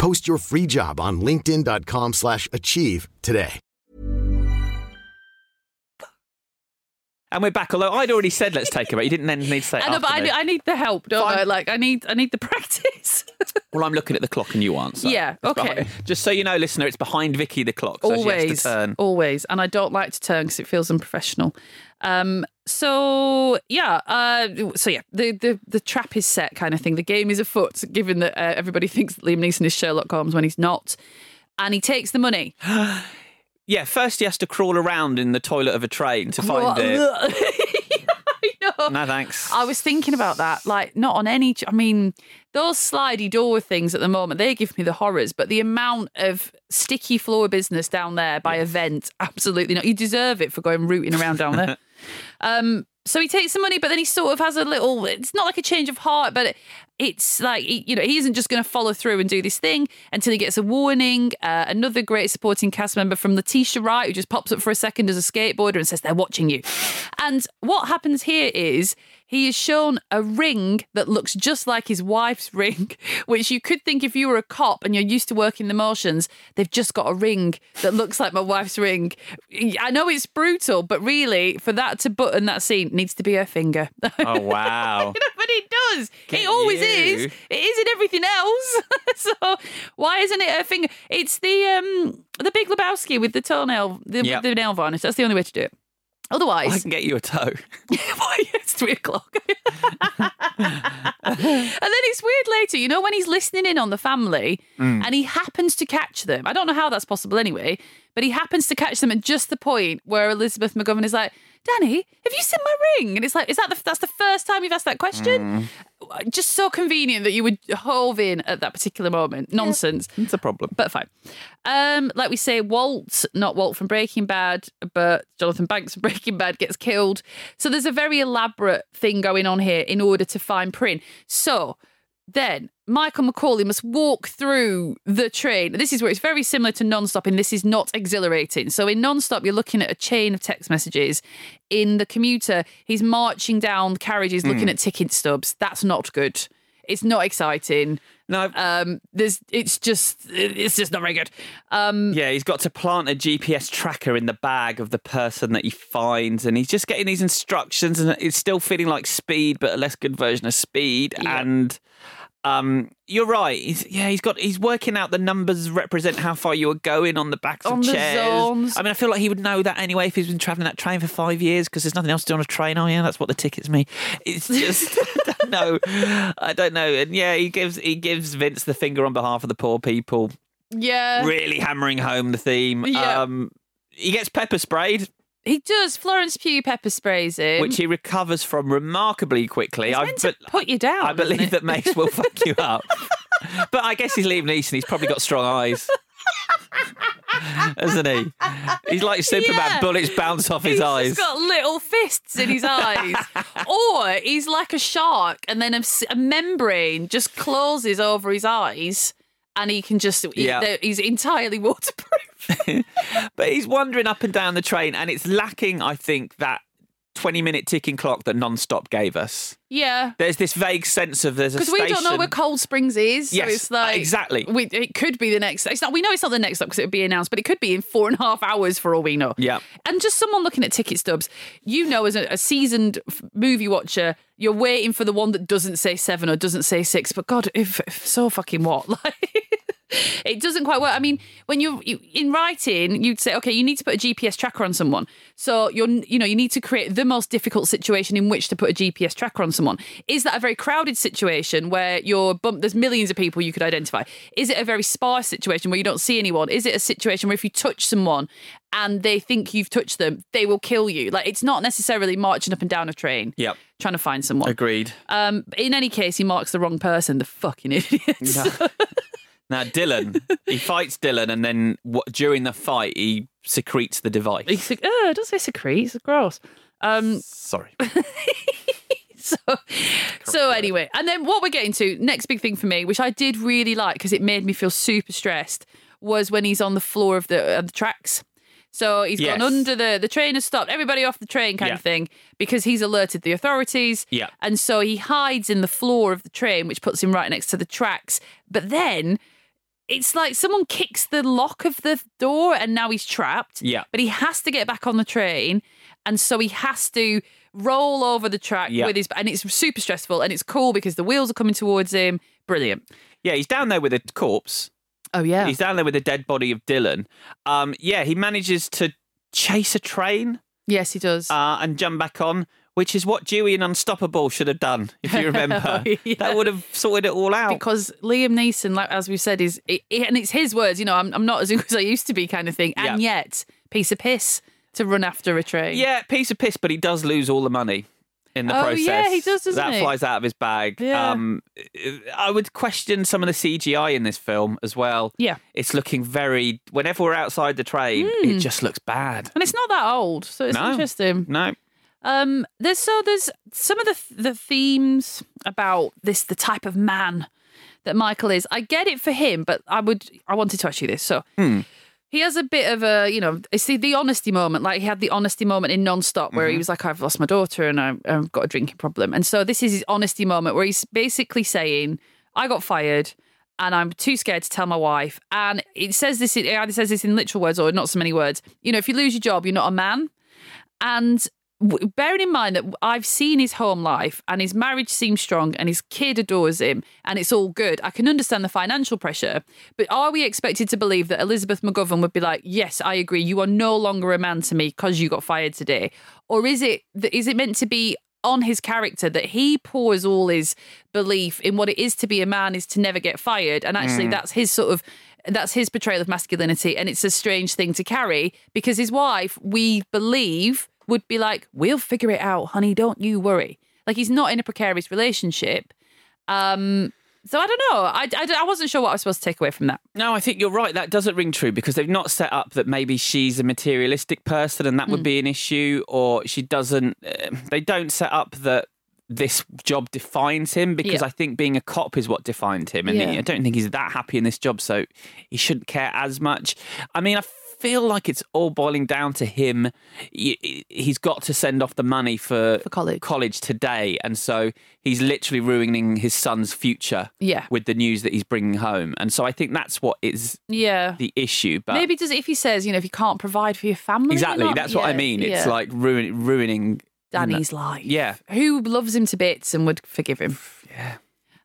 [SPEAKER 6] Post your free job on linkedin.com/achieve slash achieve today.
[SPEAKER 1] And we're back. Although I'd already said let's take a break. You didn't then need to say. it
[SPEAKER 4] I know, but I need. I need the help, don't
[SPEAKER 1] Fine.
[SPEAKER 4] I? Like, I need, I need the practice.
[SPEAKER 1] Well, I'm looking at the clock and you aren't. So
[SPEAKER 4] Yeah,
[SPEAKER 1] it's
[SPEAKER 4] okay.
[SPEAKER 1] behind- just so you know, listener, it's behind Vicky the clock. So She has
[SPEAKER 4] always,
[SPEAKER 1] to turn.
[SPEAKER 4] always, and I don't like to turn because it feels unprofessional. Um, so yeah, uh, so yeah, the, the the trap is set, kind of thing. The game is afoot, given that uh, everybody thinks that Liam Neeson is Sherlock Holmes when he's not, and he takes the money.
[SPEAKER 1] Yeah, first he has to crawl around in the toilet of a train to find it.
[SPEAKER 4] I know.
[SPEAKER 1] No thanks.
[SPEAKER 4] I was thinking about that. Like, not on any. I mean, those slidey door things at the moment, they give me the horrors. But the amount of sticky floor business down there by event, absolutely not. You deserve it for going rooting around down there. um, so he takes the money, but then he sort of has a little. It's not like a change of heart, but it, it's like you know he isn't just going to follow through and do this thing until he gets a warning. Uh, another great supporting cast member from Letitia Wright, who just pops up for a second as a skateboarder and says they're watching you. And what happens here is he is shown a ring that looks just like his wife's ring, which you could think if you were a cop and you're used to working the motions, they've just got a ring that looks like my wife's ring. I know it's brutal, but really, for that to button that scene, needs to be her finger.
[SPEAKER 1] Oh wow.
[SPEAKER 4] but it does.
[SPEAKER 1] Get
[SPEAKER 4] it always
[SPEAKER 1] you.
[SPEAKER 4] is. It is in everything else. so why isn't it her finger? It's the um the Big Lebowski with the toenail, the,
[SPEAKER 1] Yep.
[SPEAKER 4] the nail varnish. That's the only way to do it. Otherwise,
[SPEAKER 1] I can get you a toe.
[SPEAKER 4] Why, it's three o'clock. and then it's weird later, you know, when he's listening in on the family
[SPEAKER 1] Mm.
[SPEAKER 4] and he happens to catch them. I don't know how that's possible anyway, but he happens to catch them at just the point where Elizabeth McGovern is like, Danny, have you seen my ring? And it's like, is that the, that's the first time you've asked that question? Just so convenient that you would hove in at that particular moment. Nonsense.
[SPEAKER 1] It's a problem.
[SPEAKER 4] But fine. Um, like we say, Walt, not Walt from Breaking Bad, but Jonathan Banks from Breaking Bad gets killed. So there's a very elaborate thing going on here in order to find Prynne. So then Michael MacCauley must walk through the train. This is where it's very similar to Nonstop, and this is not exhilarating. So in Nonstop, you're looking at a chain of text messages. In the commuter, he's marching down carriages, looking at ticket stubs. That's not good. It's not exciting.
[SPEAKER 1] No.
[SPEAKER 4] Um, there's, it's just, it's just not very good. Um,
[SPEAKER 1] Yeah, he's got to plant a GPS tracker in the bag of the person that he finds, and he's just getting these instructions, and it's still feeling like speed, but a less good version of speed. And um, you're right. He's, yeah, he's got he's working out the numbers represent how far you are going on the backs
[SPEAKER 4] On
[SPEAKER 1] of
[SPEAKER 4] the
[SPEAKER 1] chairs.
[SPEAKER 4] zones.
[SPEAKER 1] I mean, I feel like he would know that anyway if he's been traveling that train for five years because there's nothing else to do on a train. Oh yeah, that's what the tickets mean. It's just I don't know. I don't know. And yeah, he gives he gives Vince the finger on behalf of the poor people
[SPEAKER 4] yeah.
[SPEAKER 1] really hammering home the theme.
[SPEAKER 4] Yeah.
[SPEAKER 1] Um, he gets pepper sprayed.
[SPEAKER 4] He does. Florence Pugh pepper sprays him.
[SPEAKER 1] which he recovers from remarkably quickly. I
[SPEAKER 4] meant to put you down.
[SPEAKER 1] I believe that Mace will fuck you up. But I guess he's Liam Neeson. He's probably got strong eyes. Hasn't he? He's like Superman.
[SPEAKER 4] Yeah.
[SPEAKER 1] Bullets bounce off his
[SPEAKER 4] He's
[SPEAKER 1] eyes.
[SPEAKER 4] He's got little fists in his eyes. or he's like a shark and then a membrane just closes over his eyes and he can just he,
[SPEAKER 1] yeah.
[SPEAKER 4] he's entirely waterproof.
[SPEAKER 1] But he's wandering up and down the train, and it's lacking, I think, that 20 minute ticking clock that non stop gave us.
[SPEAKER 4] yeah.
[SPEAKER 1] There's this vague sense of there's a
[SPEAKER 4] Because we don't know where Cold Springs is.
[SPEAKER 1] Yes,
[SPEAKER 4] so it's like
[SPEAKER 1] exactly.
[SPEAKER 4] We, it could be the next. It's not. We know it's not the next stop because it would be announced, but it could be in four and a half hours for all we know.
[SPEAKER 1] Yeah.
[SPEAKER 4] And just someone looking at ticket stubs, you know, as a, a seasoned movie watcher, you're waiting for the one that doesn't say seven or doesn't say six. But God, if, if so fucking what? Like, it doesn't quite work. I mean, when you're you, in writing, you'd say, okay, you need to put a GPS tracker on someone. So you're, you know, you need to create the most difficult situation in which to put a GPS tracker on someone. Is that a very crowded situation where you're bump, there's millions of people you could identify? Is it a very sparse situation where you don't see anyone? Is it a situation where if you touch someone and they think you've touched them, they will kill you? Like it's not necessarily marching up and down a train.
[SPEAKER 1] Yep.
[SPEAKER 4] Trying to find someone.
[SPEAKER 1] Agreed.
[SPEAKER 4] Um, in any case, he marks the wrong person. The fucking idiot.
[SPEAKER 1] Now, Dylan, he fights Dylan, and then what, during the fight, he secretes the device.
[SPEAKER 4] He sec- oh, it does say secrete. It's gross. Um,
[SPEAKER 1] Sorry.
[SPEAKER 4] so, so anyway, and then what we're getting to next big thing for me, which I did really like because it made me feel super stressed, was when he's on the floor of the, the tracks. So he's
[SPEAKER 1] Yes.
[SPEAKER 4] gone under the the train has stopped everybody off the train kind
[SPEAKER 1] Yeah.
[SPEAKER 4] of thing because he's alerted the authorities.
[SPEAKER 1] Yeah.
[SPEAKER 4] And so he hides in the floor of the train, which puts him right next to the tracks. But then it's like someone kicks the lock of the door and now he's trapped.
[SPEAKER 1] Yeah.
[SPEAKER 4] But he has to get back on the train. And so he has to roll over the track
[SPEAKER 1] Yeah.
[SPEAKER 4] with his and it's super stressful and it's cool because the wheels are coming towards him. Brilliant.
[SPEAKER 1] Yeah, he's down there with a corpse.
[SPEAKER 4] Oh yeah.
[SPEAKER 1] He's down there with the dead body of Dylan. Um, yeah, he manages to chase a train
[SPEAKER 4] yes, he does.
[SPEAKER 1] uh, and jump back on, which is what Dewey and Unstoppable should have done, if you remember.
[SPEAKER 4] Yeah.
[SPEAKER 1] That would have sorted it all out.
[SPEAKER 4] because Liam Neeson, like as we said, is it, and it's his words. You know, I'm, I'm not as good as I used to be, kind of thing. And
[SPEAKER 1] Yeah.
[SPEAKER 4] yet, piece of piss to run after a train.
[SPEAKER 1] yeah, piece of piss, but he does lose all the money in the
[SPEAKER 4] Oh,
[SPEAKER 1] process.
[SPEAKER 4] yeah, he does, doesn't
[SPEAKER 1] That
[SPEAKER 4] he?
[SPEAKER 1] flies out of his bag.
[SPEAKER 4] Yeah.
[SPEAKER 1] Um, I would question some of the CGI in this film as well.
[SPEAKER 4] Yeah.
[SPEAKER 1] It's looking very. Whenever we're outside the train, it just looks bad.
[SPEAKER 4] and it's not that old, so it's
[SPEAKER 1] No.
[SPEAKER 4] interesting.
[SPEAKER 1] No.
[SPEAKER 4] Um, there's so there's some of the the themes about this the type of man that Michael is. I get it for him, but I would I wanted to ask you this. So he has a bit of a you know it's the, the honesty moment. Like he had the honesty moment in Non-Stop where he was like, I've lost my daughter and I, I've got a drinking problem, and so this is his honesty moment where he's basically saying, I got fired. And I'm too scared to tell my wife. And it says this, it either says this in literal words or not so many words. You know, if you lose your job, you're not a man. And bearing in mind that I've seen his home life and his marriage seems strong and his kid adores him and it's all good, I can understand the financial pressure. But are we expected to believe that Elizabeth McGovern would be like, yes, I agree, you are no longer a man to me because you got fired today? Or is it is it meant to be on his character that he pours all his belief in what it is to be a man is to never get fired and actually mm. that's his sort of that's his portrayal of masculinity and it's a strange thing to carry because his wife we believe would be like we'll figure it out honey don't you worry like he's not in a precarious relationship um so i don't know I, I, I wasn't sure what i was supposed to take away from that
[SPEAKER 1] No, I think you're right. That doesn't ring true because they've not set up that maybe she's a materialistic person and that would be an issue, or she doesn't. Uh, they don't set up that this job defines him because
[SPEAKER 4] Yeah.
[SPEAKER 1] I think being a cop is what defined him, and
[SPEAKER 4] Yeah.
[SPEAKER 1] I don't think he's that happy in this job, so he shouldn't care as much. I mean, I feel like it's all boiling down to him. He's got to send off the money for,
[SPEAKER 4] For college.
[SPEAKER 1] college today, and so he's literally ruining his son's future
[SPEAKER 4] Yeah.
[SPEAKER 1] with the news that he's bringing home. And so I think that's what is
[SPEAKER 4] yeah
[SPEAKER 1] the issue. But
[SPEAKER 4] maybe does if he says you know if you can't provide for your family
[SPEAKER 1] exactly, that's what I mean. It's
[SPEAKER 4] yeah.
[SPEAKER 1] like ruin, ruining
[SPEAKER 4] Danny's life.
[SPEAKER 1] Yeah.
[SPEAKER 4] Who loves him to bits and would forgive him.
[SPEAKER 1] Yeah.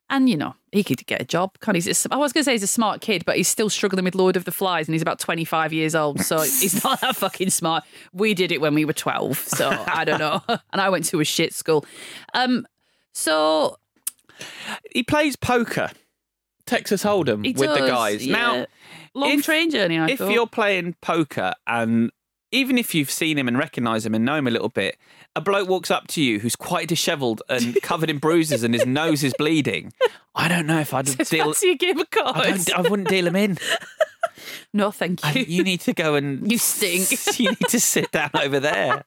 [SPEAKER 4] And, you know, he could get a job. Can't he? I was going to say he's a smart kid, but he's still struggling with Lord of the Flies and he's about 25 years old. So he's not that fucking smart. We did it when we were 12. So I don't know. and I went to a shit school. Um, so
[SPEAKER 1] He plays poker, Texas Hold'em, with the guys.
[SPEAKER 4] yeah.
[SPEAKER 1] Now,
[SPEAKER 4] long
[SPEAKER 1] if-
[SPEAKER 4] train journey, I
[SPEAKER 1] if
[SPEAKER 4] thought.
[SPEAKER 1] you're playing poker and even if you've seen him and recognise him and know him a little bit, a bloke walks up to you who's quite dishevelled and covered in bruises and his nose is bleeding. I don't know if I'd deal.
[SPEAKER 4] Fancy a game of
[SPEAKER 1] I, I wouldn't deal him in.
[SPEAKER 4] No, thank
[SPEAKER 1] I-
[SPEAKER 4] you.
[SPEAKER 1] you need to go and
[SPEAKER 4] You stink.
[SPEAKER 1] you need to sit down over there.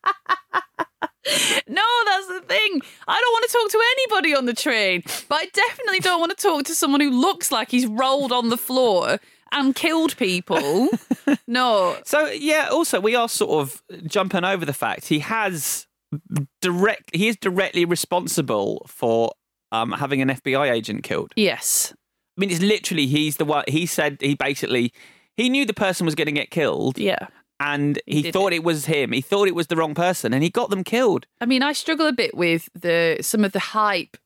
[SPEAKER 4] No, that's the thing. I don't want to talk to anybody on the train, but I definitely don't want to talk to someone who looks like he's rolled on the floor and killed people. No.
[SPEAKER 1] So yeah, also we are sort of jumping over the fact he has direct he is directly responsible for um, having an FBI agent killed.
[SPEAKER 4] Yes.
[SPEAKER 1] I mean, it's literally he's the one. He said he basically he knew the person was going to get killed.
[SPEAKER 4] Yeah.
[SPEAKER 1] and he,
[SPEAKER 4] did
[SPEAKER 1] thought it. was him. He thought it was the wrong person, and he got them killed.
[SPEAKER 4] I mean, I struggle a bit with the some of the hype,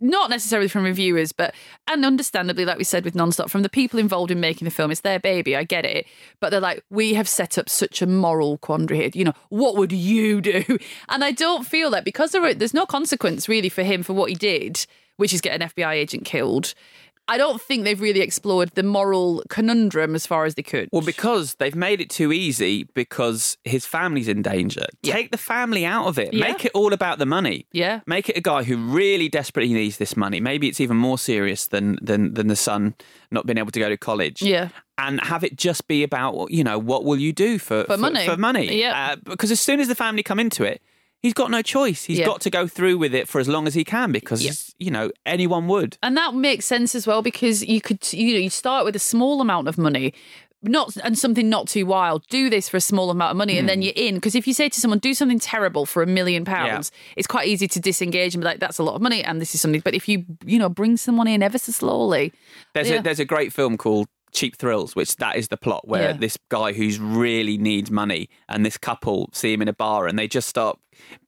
[SPEAKER 4] not necessarily from reviewers, but and understandably, like we said with Nonstop, from the people involved in making the film. It's their baby, I get it, but they're like, we have set up such a moral quandary here. You know, what would you do? And I don't feel that because there are, there's no consequence really for him for what he did, which is get an FBI agent killed. I don't think they've really explored the moral conundrum as far as they could.
[SPEAKER 1] Well, because they've made it too easy because his family's in danger. Take the family out of it.
[SPEAKER 4] Yeah.
[SPEAKER 1] Make it all about the money.
[SPEAKER 4] Yeah.
[SPEAKER 1] Make it a guy who really desperately needs this money. Maybe it's even more serious than than than the son not being able to go to college.
[SPEAKER 4] Yeah.
[SPEAKER 1] And have it just be about you know what will you do for
[SPEAKER 4] For money.
[SPEAKER 1] for money?
[SPEAKER 4] Yeah.
[SPEAKER 1] Uh, because as soon as the family come into it. He's got no choice. He's
[SPEAKER 4] Yeah.
[SPEAKER 1] got to go through with it for as long as he can because, you know, anyone would.
[SPEAKER 4] And that makes sense as well because you could you know you start with a small amount of money. Not and something not too wild. Do this for a small amount of money, and then hmm. you're in. Because if you say to someone, "Do something terrible for a million pounds," it's quite easy to disengage and be like, "That's a lot of money," and this is something. But if you you know bring someone in ever so slowly,
[SPEAKER 1] There's
[SPEAKER 4] Yeah.
[SPEAKER 1] a there's a great film called Cheap Thrills, which that is the plot where
[SPEAKER 4] Yeah.
[SPEAKER 1] this guy who's really needs money and this couple see him in a bar and they just start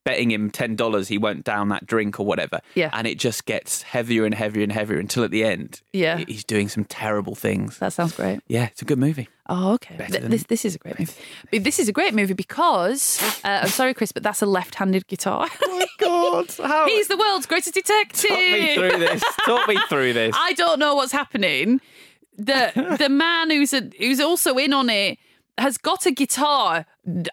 [SPEAKER 1] betting him ten dollars he won't down that drink or whatever.
[SPEAKER 4] Yeah.
[SPEAKER 1] And it just gets heavier and heavier and heavier until at the end,
[SPEAKER 4] Yeah.
[SPEAKER 1] he's doing some terrible things.
[SPEAKER 4] that sounds great.
[SPEAKER 1] Yeah, it's a good movie.
[SPEAKER 4] Oh, okay. Th- this this is a great movie. But this is a great movie because uh, I'm sorry, Chris, but that's a left-handed guitar.
[SPEAKER 1] Oh my god! How
[SPEAKER 4] He's the world's greatest detective.
[SPEAKER 1] talk me through this? Talk me through this.
[SPEAKER 4] I don't know what's happening. The the man who's a, who's also in on it has got a guitar.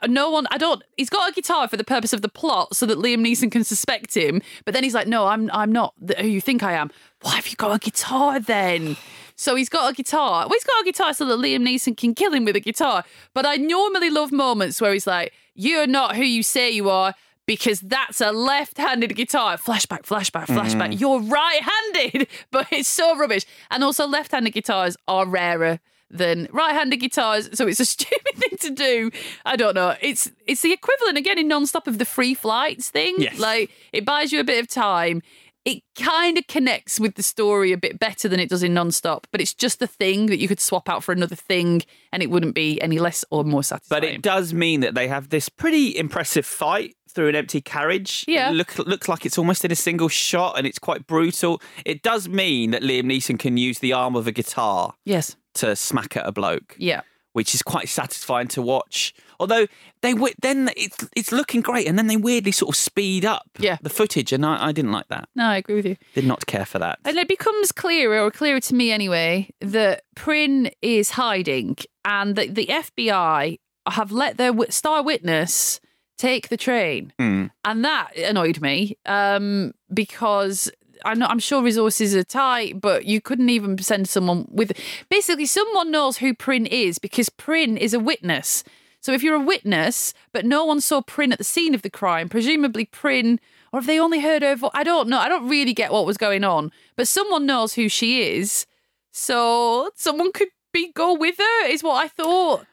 [SPEAKER 4] No one, I don't. He's got a guitar for the purpose of the plot, so that Liam Neeson can suspect him. But then he's like, "No, I'm I'm not who you think I am. Why have you got a guitar then?" So he's got a guitar. Well, he's got a guitar so that Liam Neeson can kill him with a guitar. But I normally love moments where he's like, "You're not who you say you are." Because that's a left-handed guitar. Flashback, flashback, mm-hmm. flashback. You're right-handed, but it's so rubbish. And also, left-handed guitars are rarer than right-handed guitars, so it's a stupid thing to do. I don't know. It's it's the equivalent again in non-stop of the free flights thing.
[SPEAKER 1] Yes.
[SPEAKER 4] Like it buys you a bit of time. It kind of connects with the story a bit better than it does in non-stop, but it's just a thing that you could swap out for another thing, and it wouldn't be any less or more satisfying.
[SPEAKER 1] But it does mean that they have this pretty impressive fight through an empty carriage.
[SPEAKER 4] Yeah.
[SPEAKER 1] It look, looks like it's almost in a single shot and it's quite brutal. It does mean that Liam Neeson can use the arm of a guitar
[SPEAKER 4] yes,
[SPEAKER 1] to smack at a bloke,
[SPEAKER 4] yeah.
[SPEAKER 1] which is quite satisfying to watch. Although they then it's it's looking great, and then they weirdly sort of speed up
[SPEAKER 4] Yeah.
[SPEAKER 1] the footage, and I, I didn't like that.
[SPEAKER 4] No, I agree with you.
[SPEAKER 1] Did not care for that.
[SPEAKER 4] And it becomes clearer, or clearer to me anyway, that Prynne is hiding and that the FBI have let their star witness take the train.
[SPEAKER 1] Hmm.
[SPEAKER 4] And that annoyed me um, because I'm, not, I'm sure resources are tight, but you couldn't even send someone with. Basically, someone knows who Prynne is because Prynne is a witness. So if you're a witness, but no one saw Prynne at the scene of the crime, presumably Prynne, or have they only heard her voice? I don't know. I don't really get what was going on, but someone knows who she is. So someone could be go with her, is what I thought.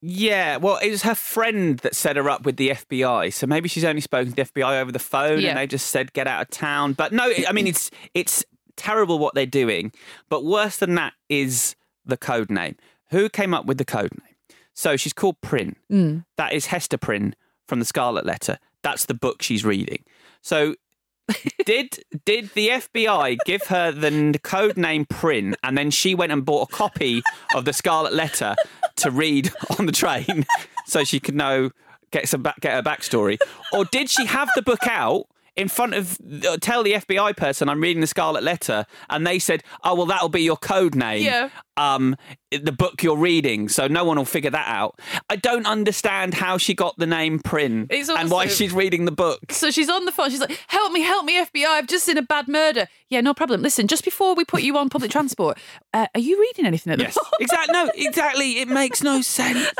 [SPEAKER 1] Yeah, well, it was her friend that set her up with the FBI. So maybe she's only spoken to the FBI over the phone,
[SPEAKER 4] Yeah.
[SPEAKER 1] and they just said get out of town. But no, I mean it's it's terrible what they're doing. But worse than that is the code name. Who came up with the code name? So she's called Prynne.
[SPEAKER 4] Mm.
[SPEAKER 1] That is Hester Prynne from the Scarlet Letter. That's the book she's reading. So did did the FBI give her the code name Prynne and then she went and bought a copy of the Scarlet Letter to read on the train so she could know get some back, get her backstory or did she have the book out in front of uh, tell the FBI person I'm reading the Scarlet Letter and they said oh well that'll be your code name
[SPEAKER 4] Yeah.
[SPEAKER 1] um the book you're reading, so no one will figure that out. I don't understand how she got the name Prynne
[SPEAKER 4] It's
[SPEAKER 1] and why she's reading the book.
[SPEAKER 4] So she's on the phone. She's like, "Help me, help me, FBI! I've just seen a bad murder." Yeah, no problem. Listen, just before we put you on public transport, uh, are you reading anything at the
[SPEAKER 1] Yes, exactly. No, exactly. It makes no sense.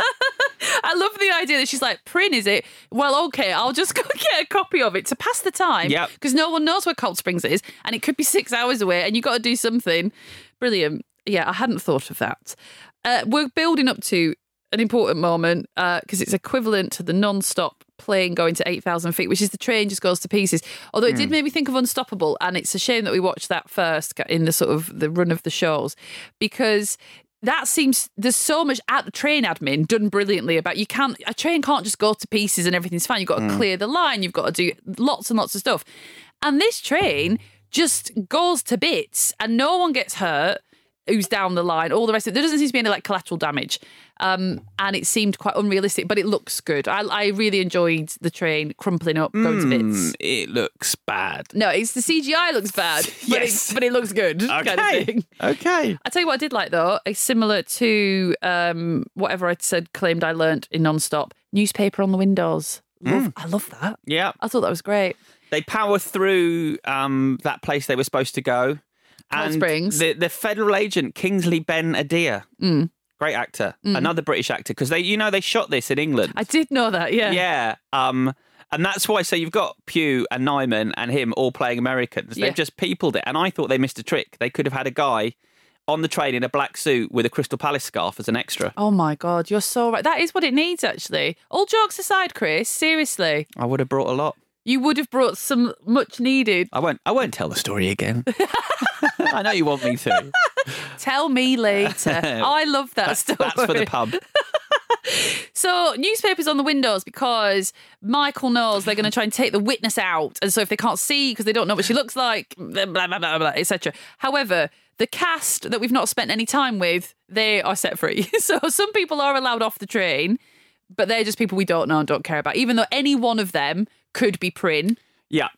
[SPEAKER 4] I love the idea that she's like, "Prynne, is it?" Well, okay, I'll just go get a copy of it to pass the time.
[SPEAKER 1] Yeah,
[SPEAKER 4] Because no one knows where Cold Springs is, and it could be six hours away, and you got to do something. Brilliant. Yeah, I hadn't thought of that. Uh, we're building up to an important moment uh, because it's equivalent to the non-stop plane going to 8,000 feet, which is the train just goes to pieces. Although it did hmm. make me think of Unstoppable, and it's a shame that we watched that first in the sort of the run of the shows because that seems there's so much at the train admin done brilliantly about you can't a train can't just go to pieces and everything's fine. You've got to hmm. clear the line, you've got to do lots and lots of stuff. And this train just goes to bits and no one gets hurt who's down the line, all the rest of it. There doesn't seem to be any like collateral damage. Um, and it seemed quite unrealistic, but it looks good. I, I really enjoyed the train crumpling up, going to
[SPEAKER 1] Mm,
[SPEAKER 4] bits.
[SPEAKER 1] it looks bad.
[SPEAKER 4] No, it's the CGI looks bad, but,
[SPEAKER 1] Yes.
[SPEAKER 4] it, but it looks good. Kind of
[SPEAKER 1] Okay.
[SPEAKER 4] thing.
[SPEAKER 1] Okay.
[SPEAKER 4] I tell you what I did like though, is similar to um, whatever I said claimed I learnt in non-stop newspaper on the windows. Love, I love that.
[SPEAKER 1] Yeah.
[SPEAKER 4] I thought that was great.
[SPEAKER 1] They power through um, that place they were supposed to go. And
[SPEAKER 4] Springs.
[SPEAKER 1] The, the federal agent, Kingsley Ben Adir,
[SPEAKER 4] Mm.
[SPEAKER 1] great actor, another British actor, because they, you know, they shot this in England.
[SPEAKER 4] I did know that. Yeah.
[SPEAKER 1] Yeah. Um, and that's why. So you've got Pugh and Nyman and him all playing Americans. They've just peopled it, and I thought they missed a trick. They could have had a guy on the train in a black suit with a Crystal Palace scarf as an extra.
[SPEAKER 4] Oh my god, you're so right. That is what it needs, actually. All jokes aside, Chris. Seriously,
[SPEAKER 1] I would have brought a lot.
[SPEAKER 4] You would have brought some much needed.
[SPEAKER 1] I won't. I won't tell the story again. I know you want me to.
[SPEAKER 4] Tell me later. I love that
[SPEAKER 1] That's,
[SPEAKER 4] story.
[SPEAKER 1] that's for the pub.
[SPEAKER 4] So newspapers on the windows because Michael knows they're going to try and take the witness out, and so if they can't see because they don't know what she looks like, blah blah blah blah, blah etc. However, the cast that we've not spent any time with, they are set free. So some people are allowed off the train, but they're just people we don't know and don't care about. Even though any one of them could be Prynne,
[SPEAKER 1] Yeah.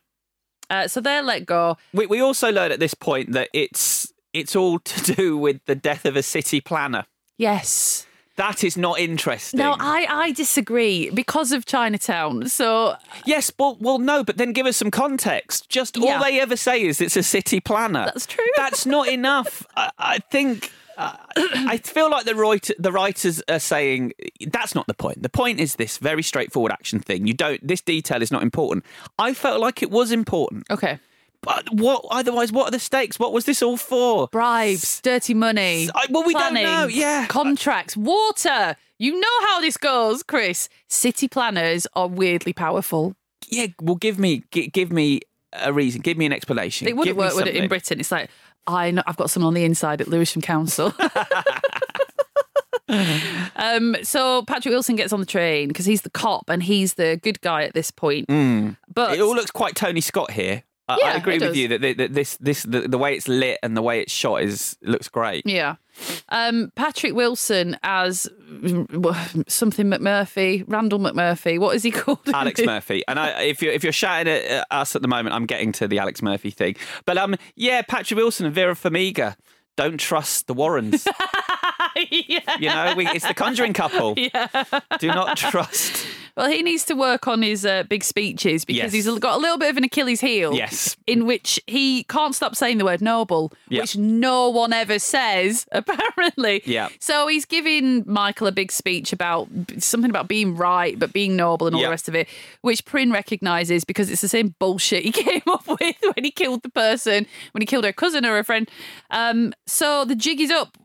[SPEAKER 4] uh, so they're let go.
[SPEAKER 1] We we also learn at this point that it's it's all to do with the death of a city planner.
[SPEAKER 4] Yes.
[SPEAKER 1] That is not interesting.
[SPEAKER 4] No, I I disagree because of Chinatown. So
[SPEAKER 1] Yes, well, well, no, but then give us some context. Just
[SPEAKER 4] Yeah.
[SPEAKER 1] all they ever say is it's a city planner.
[SPEAKER 4] That's true.
[SPEAKER 1] That's not enough. I, I think. Uh, I feel like the writer, the writers are saying that's not the point. The point is this very straightforward action thing. You don't. This detail is not important. I felt like it was important.
[SPEAKER 4] okay.
[SPEAKER 1] But what? Otherwise, what are the stakes? What was this all for?
[SPEAKER 4] bribes, dirty money.
[SPEAKER 1] I- well, we don't know, yeah.
[SPEAKER 4] Contracts, water. You know how this goes, Chris. City planners are weirdly powerful.
[SPEAKER 1] Yeah. Well, give me, give me a reason. Give me an explanation.
[SPEAKER 4] It wouldn't work, would it, in. Britain? It's like, I know, I've got someone on the inside at Lewisham Council. um, so Patrick Wilson gets on the train because he's the cop and he's the good guy at this point. But
[SPEAKER 1] Mm. It all looks quite Tony Scott here. I, I agree with
[SPEAKER 4] does.
[SPEAKER 1] you that, that this this the, the way it's lit and the way it's shot is looks great.
[SPEAKER 4] Yeah. Um, Patrick Wilson as something McMurphy, Randall McMurphy. What is he called?
[SPEAKER 1] Alex Murphy, and I, if you're if you're shouting at us at the moment, I'm getting to the Alex Murphy thing. But um, yeah, Patrick Wilson and Vera Farmiga. Don't trust the Warrens.
[SPEAKER 4] yeah.
[SPEAKER 1] You know, we, it's the Conjuring couple.
[SPEAKER 4] Yeah.
[SPEAKER 1] Do not trust.
[SPEAKER 4] Well, he needs to work on his uh, big speeches because
[SPEAKER 1] Yes.
[SPEAKER 4] he's got a little bit of an Achilles heel.
[SPEAKER 1] Yes.
[SPEAKER 4] In which he can't stop saying the word noble,
[SPEAKER 1] Yeah.
[SPEAKER 4] which no one ever says, apparently.
[SPEAKER 1] Yeah.
[SPEAKER 4] So he's giving Michael a big speech about something about being right, but being noble and all
[SPEAKER 1] Yeah.
[SPEAKER 4] the rest of it, which Prynne recognises because it's the same bullshit he came up with when he killed the person, when he killed her cousin or her friend. Um, so the jig is up,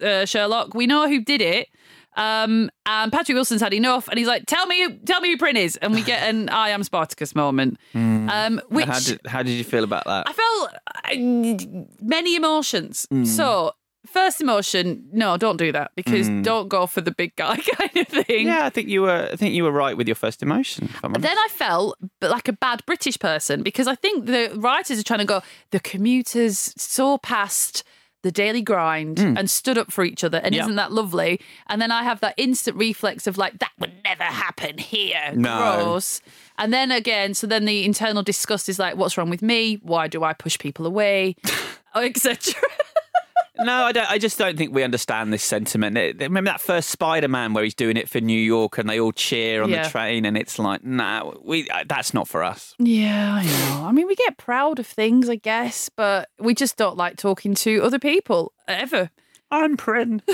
[SPEAKER 4] uh, Sherlock. We know who did it. Um, and Patrick Wilson's had enough, and he's like, "Tell me, who, tell me who Prynne is," and we get an "I am Spartacus" moment. Um, which
[SPEAKER 1] how did how did you feel about that?
[SPEAKER 4] I felt uh, many emotions. So, first emotion, no, don't do that because don't go for the big guy kind of thing.
[SPEAKER 1] yeah, I think you were I think you were right with your first emotion. if I'm honest.
[SPEAKER 4] Then I felt like a bad British person because I think the writers are trying to go, the commuters saw past the daily grind mm. and stood up for each other. And.
[SPEAKER 1] Yeah.
[SPEAKER 4] isn't that lovely? And then I have that instant reflex of like, that would never happen here.
[SPEAKER 1] No.
[SPEAKER 4] Gross. And then again, so then the internal disgust is like, what's wrong with me? Why do I push people away? Etc.
[SPEAKER 1] no, I don't. I just don't think we understand this sentiment. It- Remember that first Spider-Man where he's doing it for New York and they all cheer on
[SPEAKER 4] Yeah.
[SPEAKER 1] the train, and it's like, nah, we uh, that's not for us.
[SPEAKER 4] Yeah, I know. I mean, we get proud of things, I guess, but we just don't like talking to other people ever.
[SPEAKER 1] I'm Prynne.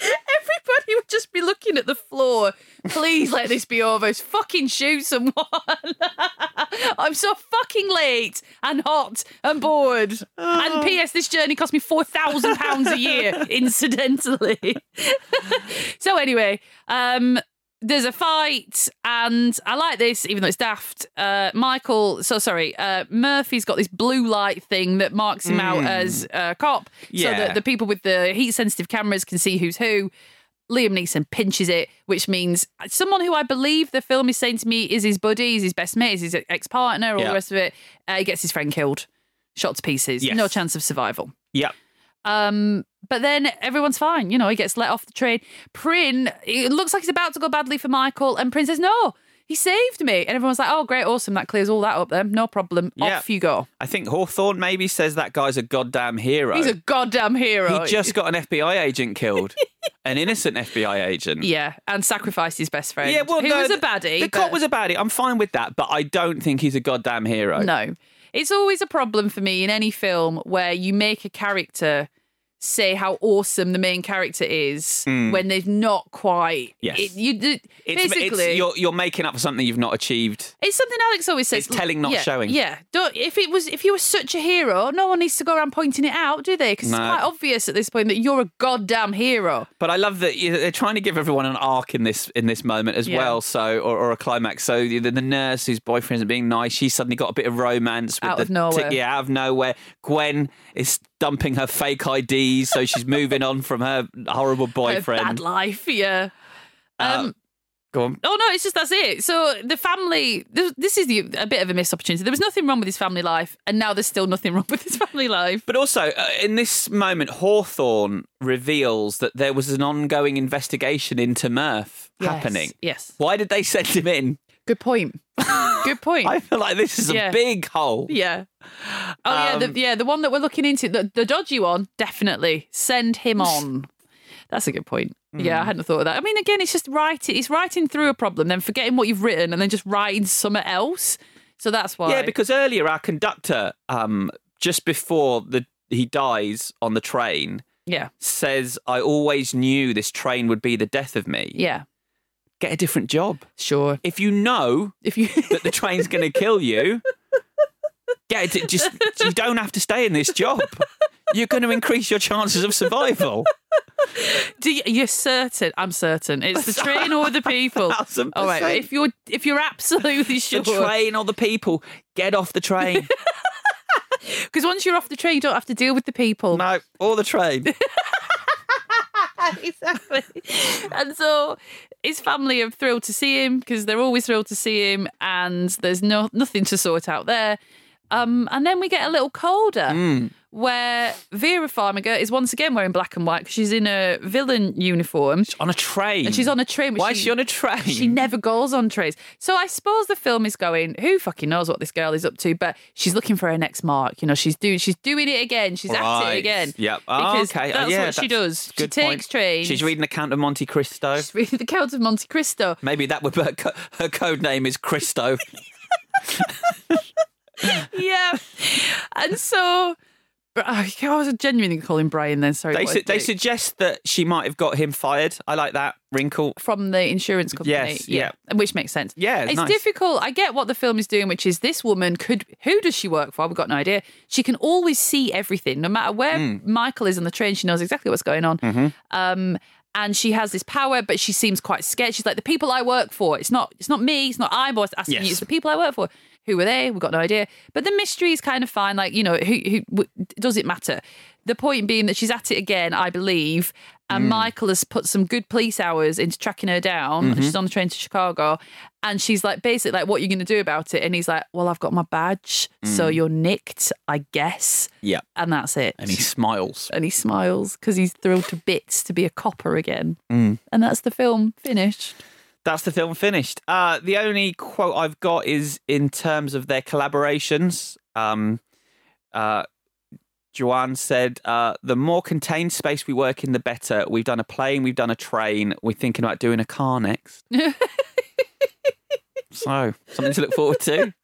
[SPEAKER 4] Everybody would just be looking at the floor. Please let this be over. Fucking shoot someone. I'm so fucking late and hot and bored. And P.S. This journey cost me four thousand pounds a year, incidentally. so anyway, um, there's a fight, and I like this, even though it's daft. Uh, Michael, so sorry, uh, Murphy's got this blue light thing that marks him out
[SPEAKER 1] Mm.
[SPEAKER 4] as a cop, so that the people with the heat sensitive cameras can see who's who. Liam Neeson pinches it, which means someone who I believe the film is saying to me is his buddy, is his best mate, is his ex partner, all
[SPEAKER 1] Yeah.
[SPEAKER 4] the rest of it. Uh, he gets his friend killed, shot to pieces,
[SPEAKER 1] Yes.
[SPEAKER 4] no chance of survival.
[SPEAKER 1] Yep.
[SPEAKER 4] Um, but then everyone's fine. You know, he gets let off the train. Prynne, it looks like he's about to go badly for Michael, and Prynne says, No, he saved me. And everyone's like, Oh, great, awesome. That clears all that up then. No problem.
[SPEAKER 1] Yeah.
[SPEAKER 4] Off you go.
[SPEAKER 1] I think Hawthorne maybe says that guy's a goddamn hero.
[SPEAKER 4] He's a goddamn hero.
[SPEAKER 1] He just got an FBI agent killed, an innocent FBI agent.
[SPEAKER 4] Yeah, and sacrificed his best friend.
[SPEAKER 1] Yeah, well,
[SPEAKER 4] who
[SPEAKER 1] no,
[SPEAKER 4] was a baddie.
[SPEAKER 1] The cop was a baddie. I'm fine with that, but I don't think he's a goddamn hero.
[SPEAKER 4] No. It's always a problem for me in any film where you make a character say how awesome the main character is
[SPEAKER 1] Mm.
[SPEAKER 4] when they've not quite.
[SPEAKER 1] Yes.
[SPEAKER 4] It, you do,
[SPEAKER 1] It's,
[SPEAKER 4] basically.
[SPEAKER 1] it's you're you're making up for something you've not achieved.
[SPEAKER 4] It's something Alex always says.
[SPEAKER 1] It's telling, not
[SPEAKER 4] yeah,
[SPEAKER 1] showing.
[SPEAKER 4] Yeah. Don't, if it was, if you were such a hero, no one needs to go around pointing it out, do they? Because
[SPEAKER 1] No.
[SPEAKER 4] it's quite obvious at this point that you're a goddamn hero.
[SPEAKER 1] But I love that you- they're trying to give everyone an arc in this in this moment as
[SPEAKER 4] Yeah.
[SPEAKER 1] well. So or, or a climax. So the, the nurse whose boyfriend's being nice, she suddenly got a bit of romance with
[SPEAKER 4] Out
[SPEAKER 1] the
[SPEAKER 4] of nowhere.
[SPEAKER 1] yeah, out of nowhere. Gwen is dumping her fake IDs, so she's moving on from her horrible
[SPEAKER 4] Her
[SPEAKER 1] boyfriend.
[SPEAKER 4] bad life. Yeah. Um,
[SPEAKER 1] Uh, Go on.
[SPEAKER 4] Oh no, it's just that's it. So the family, this, this is the, a bit of a missed opportunity. There was nothing wrong with his family life, and now there's still nothing wrong with his family life.
[SPEAKER 1] But also, uh, in this moment, Hawthorne reveals that there was an ongoing investigation into Murph
[SPEAKER 4] Yes,
[SPEAKER 1] happening.
[SPEAKER 4] yes.
[SPEAKER 1] Why did they send him in?
[SPEAKER 4] Good point. Good point.
[SPEAKER 1] I feel like this is
[SPEAKER 4] Yeah.
[SPEAKER 1] a big hole.
[SPEAKER 4] Yeah. Oh yeah,
[SPEAKER 1] Um,
[SPEAKER 4] the, yeah, the one that we're looking into, the, the dodgy one, definitely send him on. That's a good point. Yeah, I
[SPEAKER 1] Hmm.
[SPEAKER 4] hadn't thought of that. I mean, again, it's just writing. It's writing through a problem, then forgetting what you've written, and then just writing something else. So that's why.
[SPEAKER 1] Yeah, because earlier our conductor, um, just before the he dies on the train,
[SPEAKER 4] yeah,
[SPEAKER 1] says, "I always knew this train would be the death of me."
[SPEAKER 4] yeah,
[SPEAKER 1] Get a different job.
[SPEAKER 4] sure.
[SPEAKER 1] If you know
[SPEAKER 4] If you
[SPEAKER 1] that the train's going to kill you, get it. Just you don't have to stay in this job. You're going to increase your chances of survival.
[SPEAKER 4] do you, you're certain, I'm certain, it's the train or the people. All right, if you're if you're absolutely sure,
[SPEAKER 1] The train or the people, get off the train.
[SPEAKER 4] because once you're off the train, you don't have to deal with the people.
[SPEAKER 1] no, or the train.
[SPEAKER 4] exactly. And so his family are thrilled to see him because they're always thrilled to see him, and there's no nothing to sort out there. Um, and then we get a little colder
[SPEAKER 1] Mm.
[SPEAKER 4] Where Vera Farmiga is once again wearing black and white because she's in a villain uniform.
[SPEAKER 1] on a train.
[SPEAKER 4] And she's on a train.
[SPEAKER 1] Why is she on a train?
[SPEAKER 4] She never goes on trains. So I suppose the film is going, who fucking knows what this girl is up to, but she's looking for her next mark. You know, she's doing she's doing it again. She's at it again.
[SPEAKER 1] Yep. Oh,
[SPEAKER 4] Because
[SPEAKER 1] okay.
[SPEAKER 4] That's oh,
[SPEAKER 1] yeah,
[SPEAKER 4] what she
[SPEAKER 1] that's
[SPEAKER 4] does. She takes
[SPEAKER 1] point.
[SPEAKER 4] trains.
[SPEAKER 1] She's reading the Count of Monte Cristo.
[SPEAKER 4] She's reading the Count of Monte Cristo.
[SPEAKER 1] Maybe that would be her, co- her code name is Cristo.
[SPEAKER 4] yeah. And so I I was genuinely calling Brian then. Sorry.
[SPEAKER 1] they su- they suggest that she might have got him fired. I like that wrinkle.
[SPEAKER 4] from the insurance company.
[SPEAKER 1] Yes, yeah.
[SPEAKER 4] Which makes sense.
[SPEAKER 1] Yeah, it's
[SPEAKER 4] It's
[SPEAKER 1] nice.
[SPEAKER 4] difficult. I get what the film is doing, which is this woman could who does she work for? We've got no idea. She can always see everything. No matter where
[SPEAKER 1] Hmm.
[SPEAKER 4] Michael is on the train, she knows exactly what's going on.
[SPEAKER 1] Mm-hmm.
[SPEAKER 4] Um and she has this power, but she seems quite scared. She's like, the people I work for, it's not it's not me, it's not I'm boss asking you, it's the people I work for. Who were they? We've got no idea. But the mystery is kind of fine. Like, you know, who, who w- does it matter? The point being that she's at it again, I believe, and
[SPEAKER 1] Hmm.
[SPEAKER 4] Michael has put some good police hours into tracking her down.
[SPEAKER 1] Mm-hmm.
[SPEAKER 4] And she's on the train to Chicago, and she's like, basically, like, what are you going to do about it? And he's like, well, I've got my badge, so you're nicked, I guess,
[SPEAKER 1] Yeah.
[SPEAKER 4] and that's it.
[SPEAKER 1] And he smiles.
[SPEAKER 4] and he smiles because he's thrilled to bits to be a copper again,
[SPEAKER 1] Mm.
[SPEAKER 4] and that's the film finished.
[SPEAKER 1] That's the film finished. Uh, the only quote I've got is in terms of their collaborations. Um, uh, Jaume said, uh, the more contained space we work in, the better. We've done a plane, we've done a train. We're thinking about doing a car next. so, something to look forward to.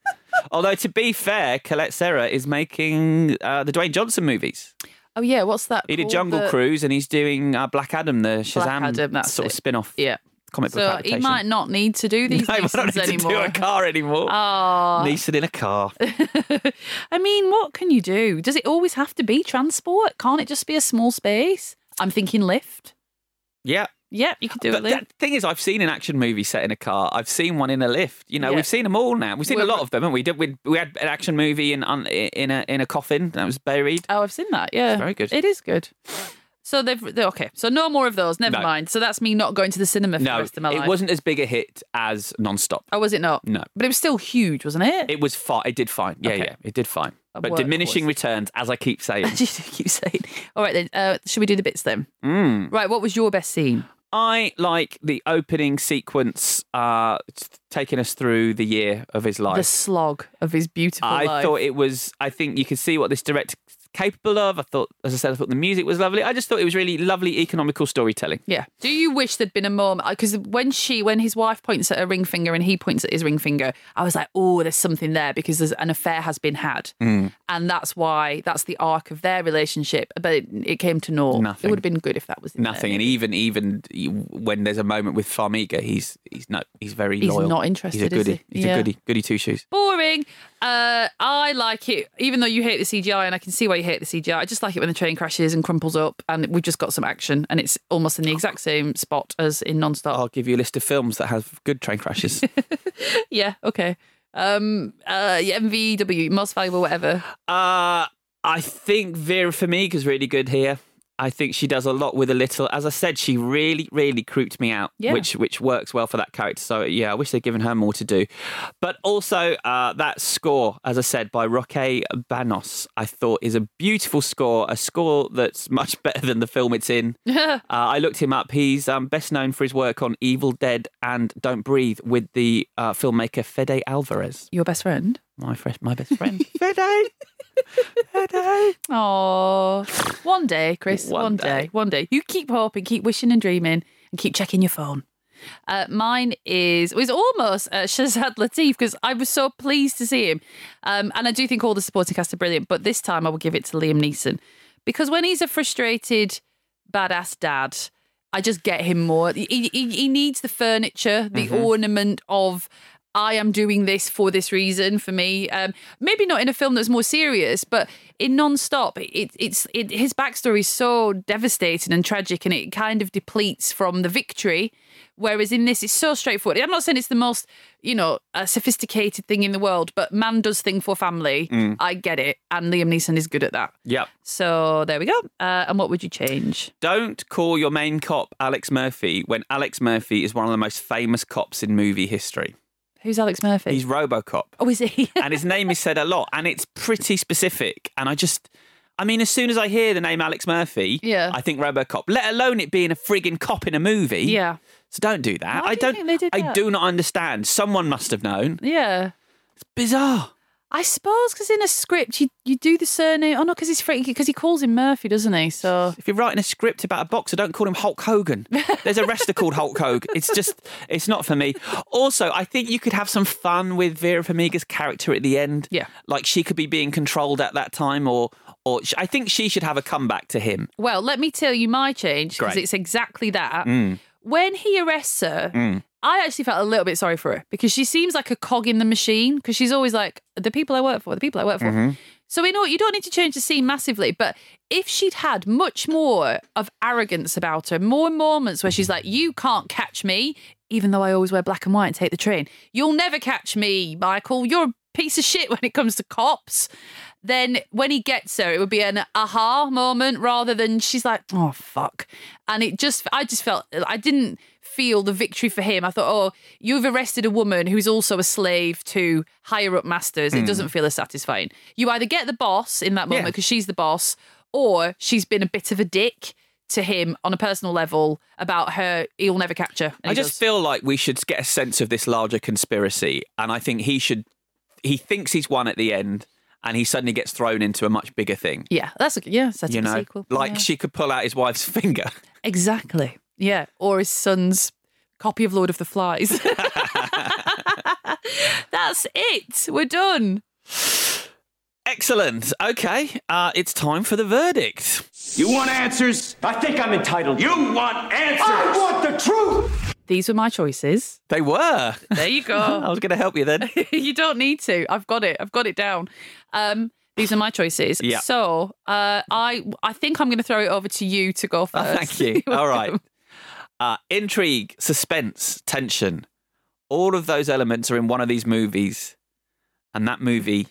[SPEAKER 1] Although, to be fair, Collet-Serra is making uh, the Dwayne Johnson movies.
[SPEAKER 4] Oh yeah, what's that?
[SPEAKER 1] He did
[SPEAKER 4] called?
[SPEAKER 1] Jungle
[SPEAKER 4] The-
[SPEAKER 1] Cruise and he's doing uh, Black Adam, the Shazam
[SPEAKER 4] Adam, that's
[SPEAKER 1] sort of spin off
[SPEAKER 4] Yeah.
[SPEAKER 1] Comic book
[SPEAKER 4] So
[SPEAKER 1] adaptation.
[SPEAKER 4] he might not need to do these
[SPEAKER 1] no, I don't need
[SPEAKER 4] anymore.
[SPEAKER 1] to do a car anymore. Ah.
[SPEAKER 4] Oh.
[SPEAKER 1] Neeson in a car.
[SPEAKER 4] I mean, what can you do? Does it always have to be transport? Can't it just be a small space? I'm thinking lift.
[SPEAKER 1] yeah.
[SPEAKER 4] Yep, you could do
[SPEAKER 1] But
[SPEAKER 4] it.
[SPEAKER 1] the thing is, I've seen an action movie set in a car. I've seen one in a lift. You know, we've seen them all now. We've seen a
[SPEAKER 4] We're-
[SPEAKER 1] lot of them, haven't we? Did we? We had an action movie in in a in a coffin that was buried.
[SPEAKER 4] Oh, I've seen that. Yeah,
[SPEAKER 1] very good.
[SPEAKER 4] It is good. So they've they're, okay. So no more of those. Never
[SPEAKER 1] No.
[SPEAKER 4] mind. So that's me not going to the cinema for the
[SPEAKER 1] No,
[SPEAKER 4] rest of my life.
[SPEAKER 1] it wasn't as big a hit as Non-Stop.
[SPEAKER 4] Oh, was it not?
[SPEAKER 1] No.
[SPEAKER 4] But it was still huge, wasn't it?
[SPEAKER 1] It was fine. It did fine. Yeah, yeah, it did fine. But
[SPEAKER 4] workhorse.
[SPEAKER 1] diminishing returns, as I keep saying.
[SPEAKER 4] you keep saying. All right then. Uh, should we do the bits then?
[SPEAKER 1] Mm.
[SPEAKER 4] Right. What was your best scene?
[SPEAKER 1] I like the opening sequence, uh, t- taking us through the year of his life.
[SPEAKER 4] The slog of his beautiful
[SPEAKER 1] I
[SPEAKER 4] life.
[SPEAKER 1] thought it was. I think you could see what this director capable of. I thought, as I said, I thought the music was lovely. I just thought it was really lovely economical storytelling.
[SPEAKER 4] Yeah. Do you wish there'd been a moment? Because when she, when his wife points at her ring finger and he points at his ring finger, I was like, oh, there's something there because there's an affair has been had,
[SPEAKER 1] Mm.
[SPEAKER 4] and that's why that's the arc of their relationship. But it, it came to naught.
[SPEAKER 1] Nothing.
[SPEAKER 4] It would have been good if that was in there,
[SPEAKER 1] Nothing, and even even when there's a moment with Farmiga, he's he's not he's very
[SPEAKER 4] He's
[SPEAKER 1] loyal.
[SPEAKER 4] not interested,
[SPEAKER 1] He's a goody.
[SPEAKER 4] he?
[SPEAKER 1] He's
[SPEAKER 4] Yeah.
[SPEAKER 1] a goody, goody two shoes.
[SPEAKER 4] Boring. Uh, I like it, even though you hate the CGI, and I can see why you hate the CGI. I just like it when the train crashes and crumples up, and we've just got some action, and it's almost in the exact same spot as in Non-Stop.
[SPEAKER 1] I'll give you a list of films that have good train crashes.
[SPEAKER 4] Yeah, okay. Um, uh, yeah, MVW, most valuable, whatever.
[SPEAKER 1] Uh, I think Vera Farmiga's really good here. I think she does a lot with a little. As I said, she really, really crouped me out,
[SPEAKER 4] Yeah.
[SPEAKER 1] which which works well for that character. So yeah, I wish they'd given her more to do. But also uh, that score, as I said, by Roque Banos, I thought is a beautiful score. A score that's much better than the film it's in. Uh, I looked him up. He's um, best known for his work on Evil Dead and Don't Breathe with the uh, filmmaker Fede Alvarez,
[SPEAKER 4] Your best friend?
[SPEAKER 1] my friend, my best friend. Fede.
[SPEAKER 4] Oh, one day, Chris.
[SPEAKER 1] One
[SPEAKER 4] One,
[SPEAKER 1] day.
[SPEAKER 4] day. One day. You keep hoping, keep wishing and dreaming, and keep checking your phone. Uh, mine is it was almost uh, Shazad Latif because I was so pleased to see him, um, and I do think all the supporting cast are brilliant. But this time, I will give it to Liam Neeson because when he's a frustrated, badass dad, I just get him more. He, he, he needs the furniture, the ornament of I am doing this for this reason for me. Um, maybe not in a film that's more serious, but in non-stop, it, it's it, his backstory is so devastating and tragic, and it kind of depletes from the victory. Whereas in this, it's so straightforward. I'm not saying it's the most, you know, uh, sophisticated thing in the world, but man does thing for family. I get it, and Liam Neeson is good at that.
[SPEAKER 1] Yep.
[SPEAKER 4] So there we go. Uh, and what would you change?
[SPEAKER 1] Don't call your main cop Alex Murphy when Alex Murphy is one of the most famous cops in movie history.
[SPEAKER 4] Who's Alex Murphy?
[SPEAKER 1] He's Robocop.
[SPEAKER 4] oh, is he?
[SPEAKER 1] and his name is said a lot, and it's pretty specific. And I just, I mean, as soon as I hear the name Alex Murphy,
[SPEAKER 4] Yeah.
[SPEAKER 1] I think Robocop. Let alone it being a frigging cop in a movie.
[SPEAKER 4] yeah,
[SPEAKER 1] So don't do that.
[SPEAKER 4] Why
[SPEAKER 1] I
[SPEAKER 4] do
[SPEAKER 1] don't.
[SPEAKER 4] they did
[SPEAKER 1] I
[SPEAKER 4] that?
[SPEAKER 1] do not understand. Someone must have known.
[SPEAKER 4] yeah.
[SPEAKER 1] It's bizarre.
[SPEAKER 4] I suppose because in a script you you do the surname. Oh no, because he's freaking because he calls him Murphy, doesn't he? So
[SPEAKER 1] If you're writing a script about a boxer, don't call him Hulk Hogan. There's a wrestler called Hulk Hogan. It's just, it's not for me. Also, I think you could have some fun with Vera Farmiga's character at the end.
[SPEAKER 4] Yeah.
[SPEAKER 1] like she could be being controlled at that time, or, or I think she should have a comeback to him.
[SPEAKER 4] well, let me tell you my change because it's exactly that.
[SPEAKER 1] Mm.
[SPEAKER 4] When he arrests her, I actually felt a little bit sorry for her because she seems like a cog in the machine because she's always like the people I work for, the people I work for.
[SPEAKER 1] Mm-hmm.
[SPEAKER 4] So you know? You don't need to change the scene massively, but if she'd had much more of arrogance about her, more moments where she's like, "You can't catch me," even though I always wear black and white and take the train. You'll never catch me, Michael. You're a piece of shit when it comes to cops. Then when he gets her, it would be an aha moment rather than she's like, "Oh fuck," and it just, I just felt, I didn't feel the victory for him. I thought, oh, you've arrested a woman who's also a slave to higher up masters. It hmm. doesn't feel as satisfying. You either get the boss in that moment
[SPEAKER 1] Yeah.
[SPEAKER 4] because she's the boss, or she's been a bit of a dick to him on a personal level about her. He'll never catch her.
[SPEAKER 1] I just
[SPEAKER 4] does.
[SPEAKER 1] feel like we should get a sense of this larger conspiracy, and I think he should. He thinks he's won at the end, and he suddenly gets thrown into a much bigger thing.
[SPEAKER 4] Yeah, that's a yeah, set
[SPEAKER 1] you know,
[SPEAKER 4] sequel.
[SPEAKER 1] like
[SPEAKER 4] Yeah.
[SPEAKER 1] she could pull out his wife's finger.
[SPEAKER 4] Exactly. Yeah. Or his son's copy of Lord of the Flies. That's it. We're done.
[SPEAKER 1] Excellent. Okay, uh, it's time for the verdict.
[SPEAKER 7] You want answers? I think I'm entitled. You want answers? I want the truth.
[SPEAKER 4] These were my choices.
[SPEAKER 1] They were.
[SPEAKER 4] There you go.
[SPEAKER 1] I was going to help you then.
[SPEAKER 4] you don't need to. I've got it. I've got it down. Um, these are my choices.
[SPEAKER 1] Yeah.
[SPEAKER 4] So uh, I I think I'm going to throw it over to you to go first.
[SPEAKER 1] Oh, thank you. All right. Uh, intrigue, suspense, tension. All of those elements are in one of these movies. And that movie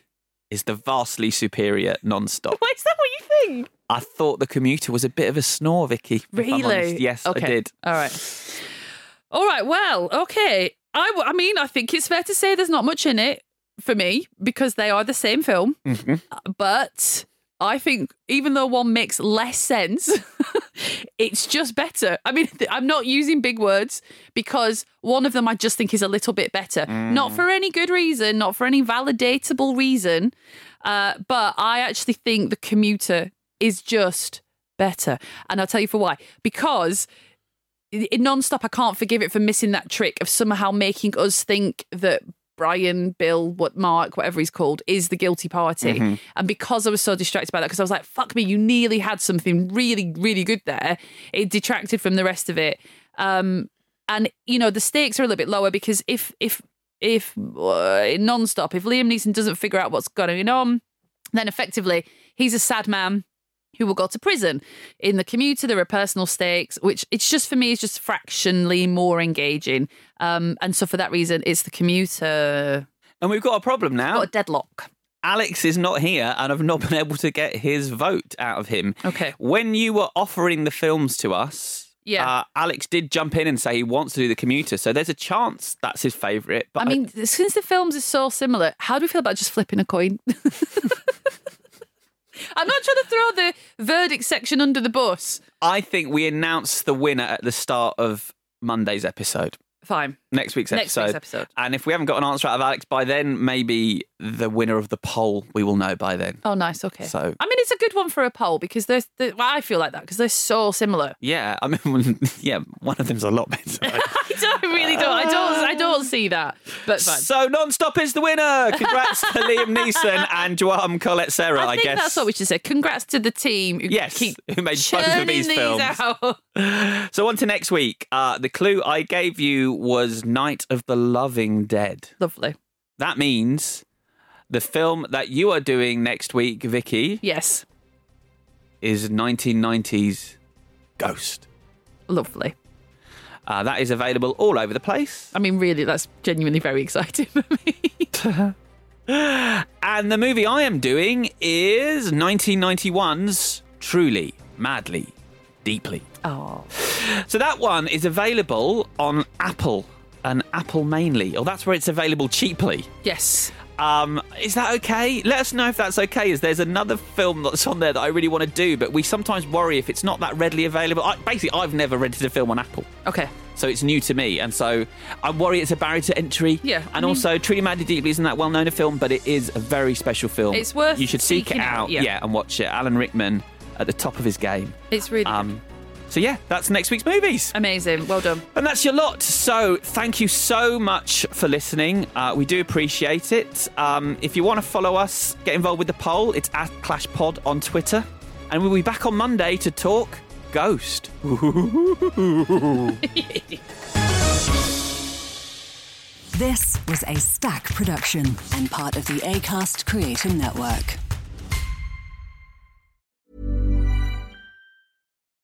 [SPEAKER 1] is the vastly superior non-stop.
[SPEAKER 4] Wait, is that what you think?
[SPEAKER 1] I thought The Commuter was a bit of a snore, Vicky.
[SPEAKER 4] Really?
[SPEAKER 1] Yes,
[SPEAKER 4] okay.
[SPEAKER 1] I did.
[SPEAKER 4] All right. All right. Well, okay. I, w- I mean, I think it's fair to say there's not much in it for me because they are the same film.
[SPEAKER 1] Mm-hmm.
[SPEAKER 4] But I think even though one makes less sense, it's just better. I mean, I'm not using big words because one of them I just think is a little bit better. Not for any good reason, not for any validatable reason. Uh, but I actually think the commuter is just better. And I'll tell you for why. Because in non-stop i can't forgive it for missing that trick of somehow making us think that brian bill what mark whatever he's called is the guilty party.
[SPEAKER 8] Mhm.
[SPEAKER 4] and because i was so distracted by that because i was like fuck me you nearly had something really really good there. It detracted from the rest of it. Um and you know the stakes are a little bit lower because if if if uh, non-stop if liam neeson doesn't figure out what's going on then effectively he's a sad man who will go to prison. In the commuter, there are personal stakes, which it's just for me is just fractionally more engaging. Um, and so for that reason, it's the commuter.
[SPEAKER 1] And we've got a problem now.
[SPEAKER 4] Got a deadlock.
[SPEAKER 1] Alex is not here, and I've not been able to get his vote out of him.
[SPEAKER 4] Okay.
[SPEAKER 1] When you were offering the films to us,
[SPEAKER 4] Yeah.
[SPEAKER 1] uh, Alex did jump in and say he wants to do the commuter, so there's a chance that's his favourite. But
[SPEAKER 4] I mean, since the films are so similar, how do we feel about just flipping a coin? I'm not trying to throw the verdict section under the bus.
[SPEAKER 1] I think we announce the winner at the start of Monday's episode.
[SPEAKER 4] Fine.
[SPEAKER 1] Next week's
[SPEAKER 4] Next
[SPEAKER 1] episode.
[SPEAKER 4] week's episode.
[SPEAKER 1] And if we haven't got an answer out of Alex by then, maybe the winner of the poll we will know by then.
[SPEAKER 4] Oh, nice. Okay.
[SPEAKER 1] So-
[SPEAKER 4] I mean, it's a good one for a poll because there's. The, well, I feel like that because they're so similar.
[SPEAKER 1] Yeah, I mean, yeah, one of them's a lot better.
[SPEAKER 4] I don't really don't. I don't. I don't see that. But fine.
[SPEAKER 1] So non-stop is the winner. Congrats to Liam Neeson and Jaume Collet-Serra, I,
[SPEAKER 4] I think
[SPEAKER 1] guess.
[SPEAKER 4] that's what we should say. Congrats to the team who
[SPEAKER 1] Yes,
[SPEAKER 4] keep
[SPEAKER 1] who made both of
[SPEAKER 4] churning
[SPEAKER 1] these
[SPEAKER 4] these
[SPEAKER 1] films.
[SPEAKER 4] out.
[SPEAKER 1] So on to next week. Uh, the clue I gave you was Night of the Loving Dead.
[SPEAKER 4] Lovely.
[SPEAKER 1] That means the film that you are doing next week, Vicky,
[SPEAKER 4] Yes.
[SPEAKER 1] is 1990s Ghost.
[SPEAKER 4] Lovely.
[SPEAKER 1] Uh, that is available all over the place.
[SPEAKER 4] I mean, really, that's genuinely very exciting for me.
[SPEAKER 1] And the movie I am doing is 1991's Truly, Madly, Deeply.
[SPEAKER 4] Oh.
[SPEAKER 1] So that one is available on Apple and Apple mainly, or that's where it's available cheaply.
[SPEAKER 4] Yes.
[SPEAKER 1] Um, is that okay? Let us know if that's okay. As there's another film that's on there that I really want to do, but we sometimes worry if it's not that readily available. I, basically, I've never rented a film on Apple,
[SPEAKER 4] Okay.
[SPEAKER 1] so it's new to me, and so I worry it's a barrier to entry.
[SPEAKER 4] Yeah, I
[SPEAKER 1] and
[SPEAKER 4] mean-
[SPEAKER 1] also Truly Madly Deeply isn't that well known a film, but it is a very special film.
[SPEAKER 4] It's worth
[SPEAKER 1] You should seek it
[SPEAKER 4] out,
[SPEAKER 1] out,
[SPEAKER 4] yeah.
[SPEAKER 1] and watch it. Alan Rickman at the top of his game.
[SPEAKER 4] It's really
[SPEAKER 1] Um, so yeah, that's next week's movies.
[SPEAKER 4] amazing. Well done.
[SPEAKER 1] And that's your lot. So thank you so much for listening. Uh, we do appreciate it. Um, if you want to follow us, get involved with the poll. It's at Clash Pod on Twitter. And we'll be back on Monday to talk Ghost.
[SPEAKER 9] This was a Stack production and part of the ACAST Creator Network.